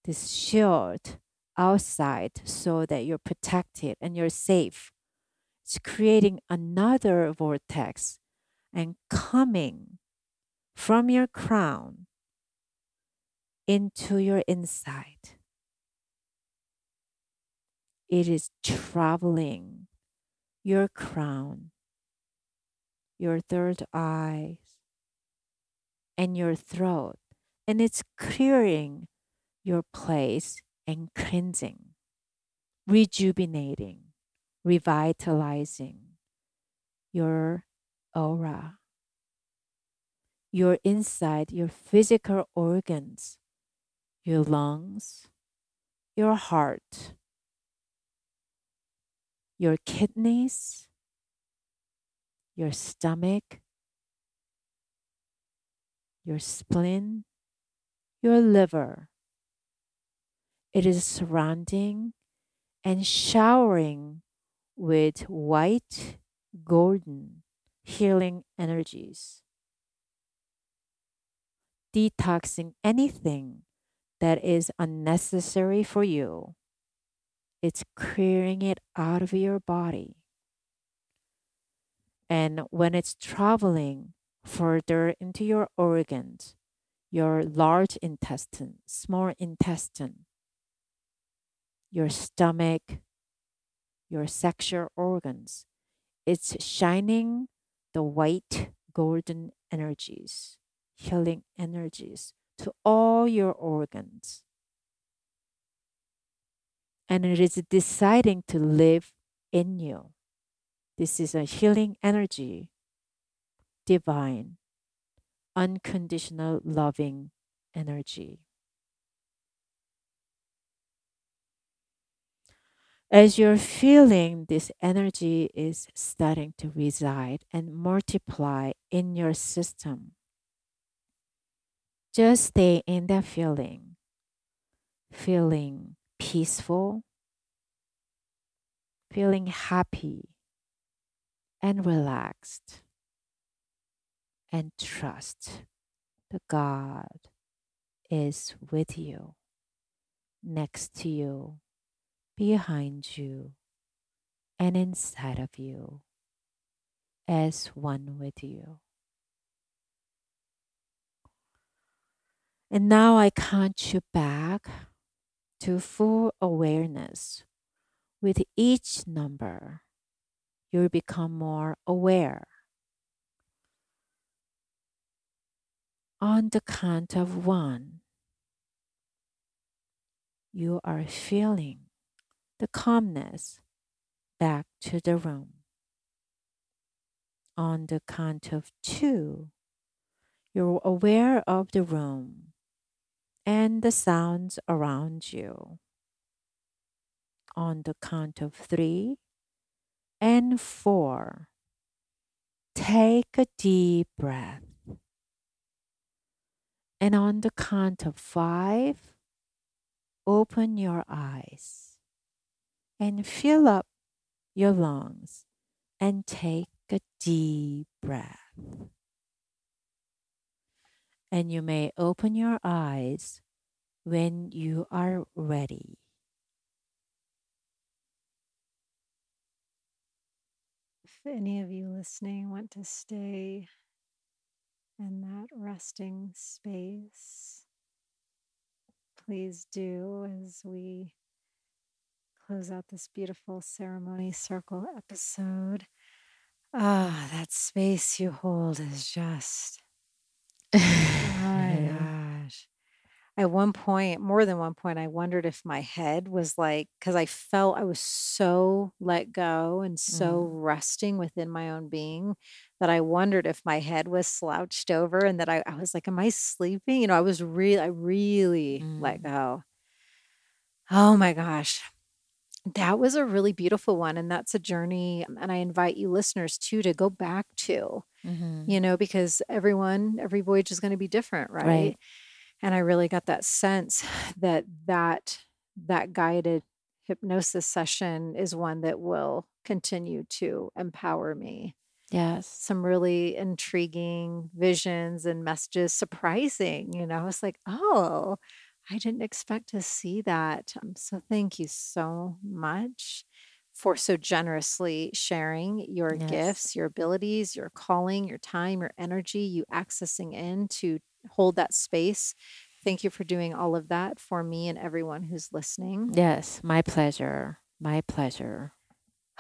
this shield outside so that you're protected and you're safe it's creating another vortex and coming from your crown into your inside. It is traveling your crown, your third eye, and your throat, and it's clearing your place and cleansing, rejuvenating revitalizing your aura, your inside, your physical organs, your lungs, your heart, your kidneys, your stomach, your spleen, your liver. It is surrounding and showering with white, golden, healing energies. Detoxing anything that is unnecessary for you. It's clearing it out of your body. And when it's traveling further into your organs, your large intestine, small intestine, your stomach, your sexual organs. It's shining the white golden energies, healing energies to all your organs. And it is deciding to live in you. This is a healing energy, divine, unconditional loving energy. As you're feeling this energy is starting to reside and multiply in your system, just stay in that feeling, feeling peaceful, feeling happy and relaxed, and trust the God is with you, next to you behind you and inside of you as one with you. And now I count you back to full awareness. With each number, you'll become more aware. On the count of one, you are feeling the calmness back to the room. On the count of two, you're aware of the room and the sounds around you. On the count of three and four, take a deep breath. And on the count of five, open your eyes and fill up your lungs and take a deep breath. And you may open your eyes when you are ready. If any of you listening want to stay in that resting space, please do as we close out this beautiful ceremony circle episode. Ah, that space you hold is just, oh my gosh. At one point, more than one point, I wondered if my head was like, because I felt I was so let go and so Mm, resting within my own being that I wondered if my head was slouched over and that I, I was like, Am I sleeping? You know, I was really, I really let mm, go. Oh my gosh. That was a really beautiful one, and that's a journey, um, and I invite you listeners too to go back to, mm-hmm. you know, because everyone, every voyage is gonna be different, right? Right. And I really got that sense that that that guided hypnosis session is one that will continue to empower me Yes. some really intriguing visions and messages, surprising, you know, I was like, "Oh, I didn't expect to see that." Um, so thank you so much for so generously sharing your Yes. gifts, your abilities, your calling, your time, your energy, you accessing in to hold that space. Thank you for doing all of that for me and everyone who's listening. Yes. My pleasure. My pleasure.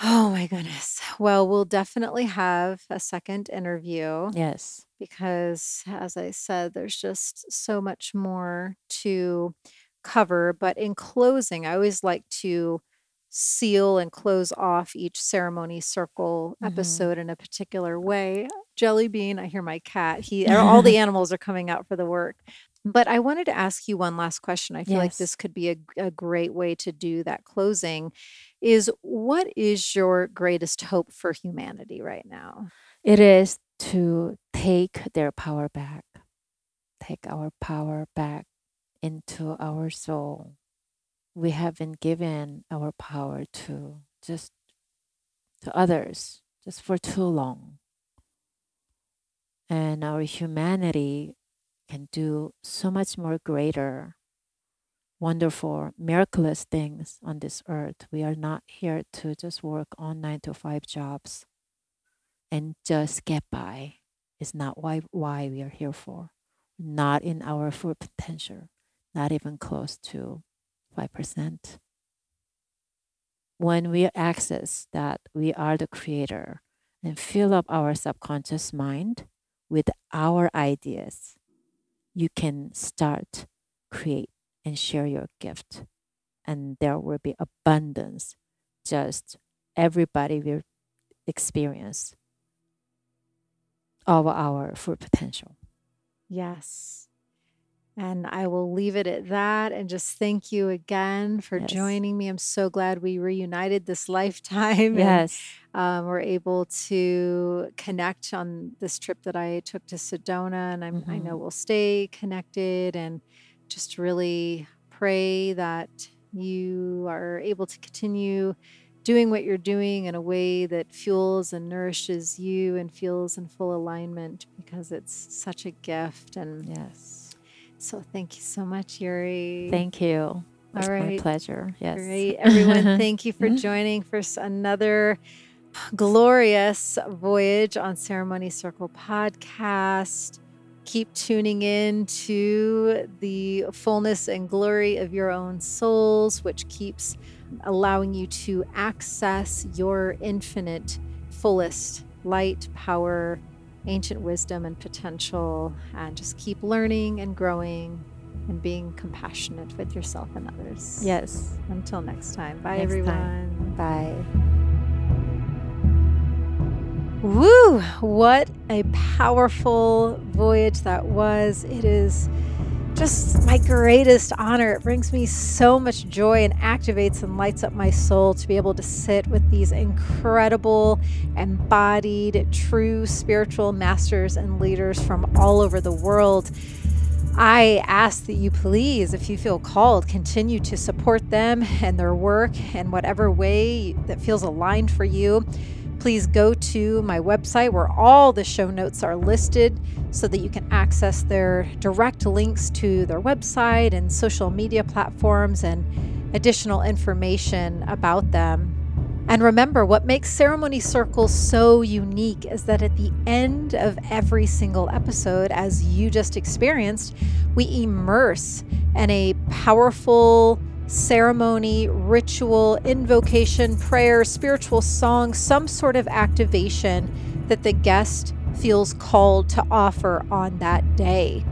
Oh my goodness. Well, we'll definitely have a second interview. Yes. Because, as I said, there's just so much more to cover. But in closing, I always like to seal and close off each ceremony circle Mm-hmm. episode in a particular way. Jelly Bean, I hear my cat. He all the animals are coming out for the work. But I wanted to ask you one last question. I feel like this could be a, a great way to do that closing. Is what is your greatest hope for humanity right now? It is to take their power back, take our power back into our soul. We have been given our power to just to others just for too long. And our humanity can do so much more greater, wonderful, miraculous things on this earth. We are not here to just work on nine to five jobs and just get by. Is not why, why we are here for. Not in our full potential, not even close to 5%. When we access that we are the creator and fill up our subconscious mind with our ideas, you can start create and share your gift and there will be abundance just everybody will experience of our full potential Yes. And I will leave it at that and just thank you again for Yes. joining me. I'm so glad we reunited this lifetime. and, yes um, we're able to connect on this trip that I took to Sedona. And I'm, I know Mhm. we'll stay connected and just really pray that you are able to continue doing what you're doing in a way that fuels and nourishes you and feels in full alignment because it's such a gift. And yes so thank you so much, Yuri. thank you it's my pleasure yes Great. Everyone, thank you for mm-hmm. joining for another glorious voyage on Ceremony Circle podcast. Keep tuning in to the fullness and glory of your own souls, which keeps allowing you to access your infinite, fullest light, power, ancient wisdom, and potential. And just keep learning and growing and being compassionate with yourself and others. yes Until next time. Bye, Next everyone. time. bye Woo! What a powerful voyage that was. It is just my greatest honor. It brings me so much joy and activates and lights up my soul to be able to sit with these incredible, embodied, true spiritual masters and leaders from all over the world. I ask that you please, if you feel called, continue to support them and their work in whatever way that feels aligned for you. Please go to my website where all the show notes are listed so that you can access their direct links to their website and social media platforms and additional information about them. And remember, what makes Ceremony Circle so unique is that at the end of every single episode, as you just experienced, we immerse in a powerful ceremony, ritual, invocation, prayer, spiritual song, some sort of activation that the guest feels called to offer on that day.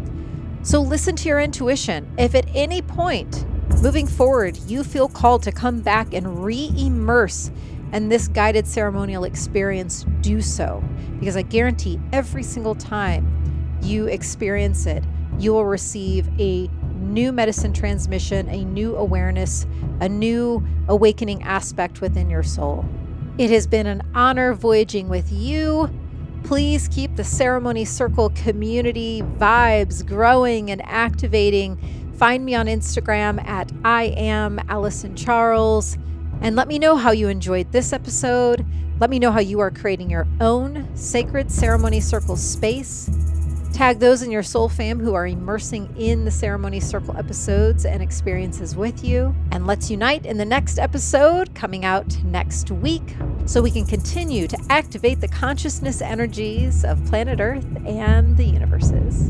So listen to your intuition. If at any point moving forward you feel called to come back and re immerse in this guided ceremonial experience, do so. Because I guarantee every single time you experience it, you will receive a new medicine transmission, a new awareness, a new awakening aspect within your soul. It has been an honor voyaging with you. Please keep the Ceremony Circle community vibes growing and activating. Find me on Instagram at I am Allison Charles and let me know how you enjoyed this episode. Let me know how you are creating your own sacred ceremony circle space. Tag those in your soul fam who are immersing in the ceremony circle episodes and experiences with you. And let's unite in the next episode coming out next week so we can continue to activate the consciousness energies of planet Earth and the universes.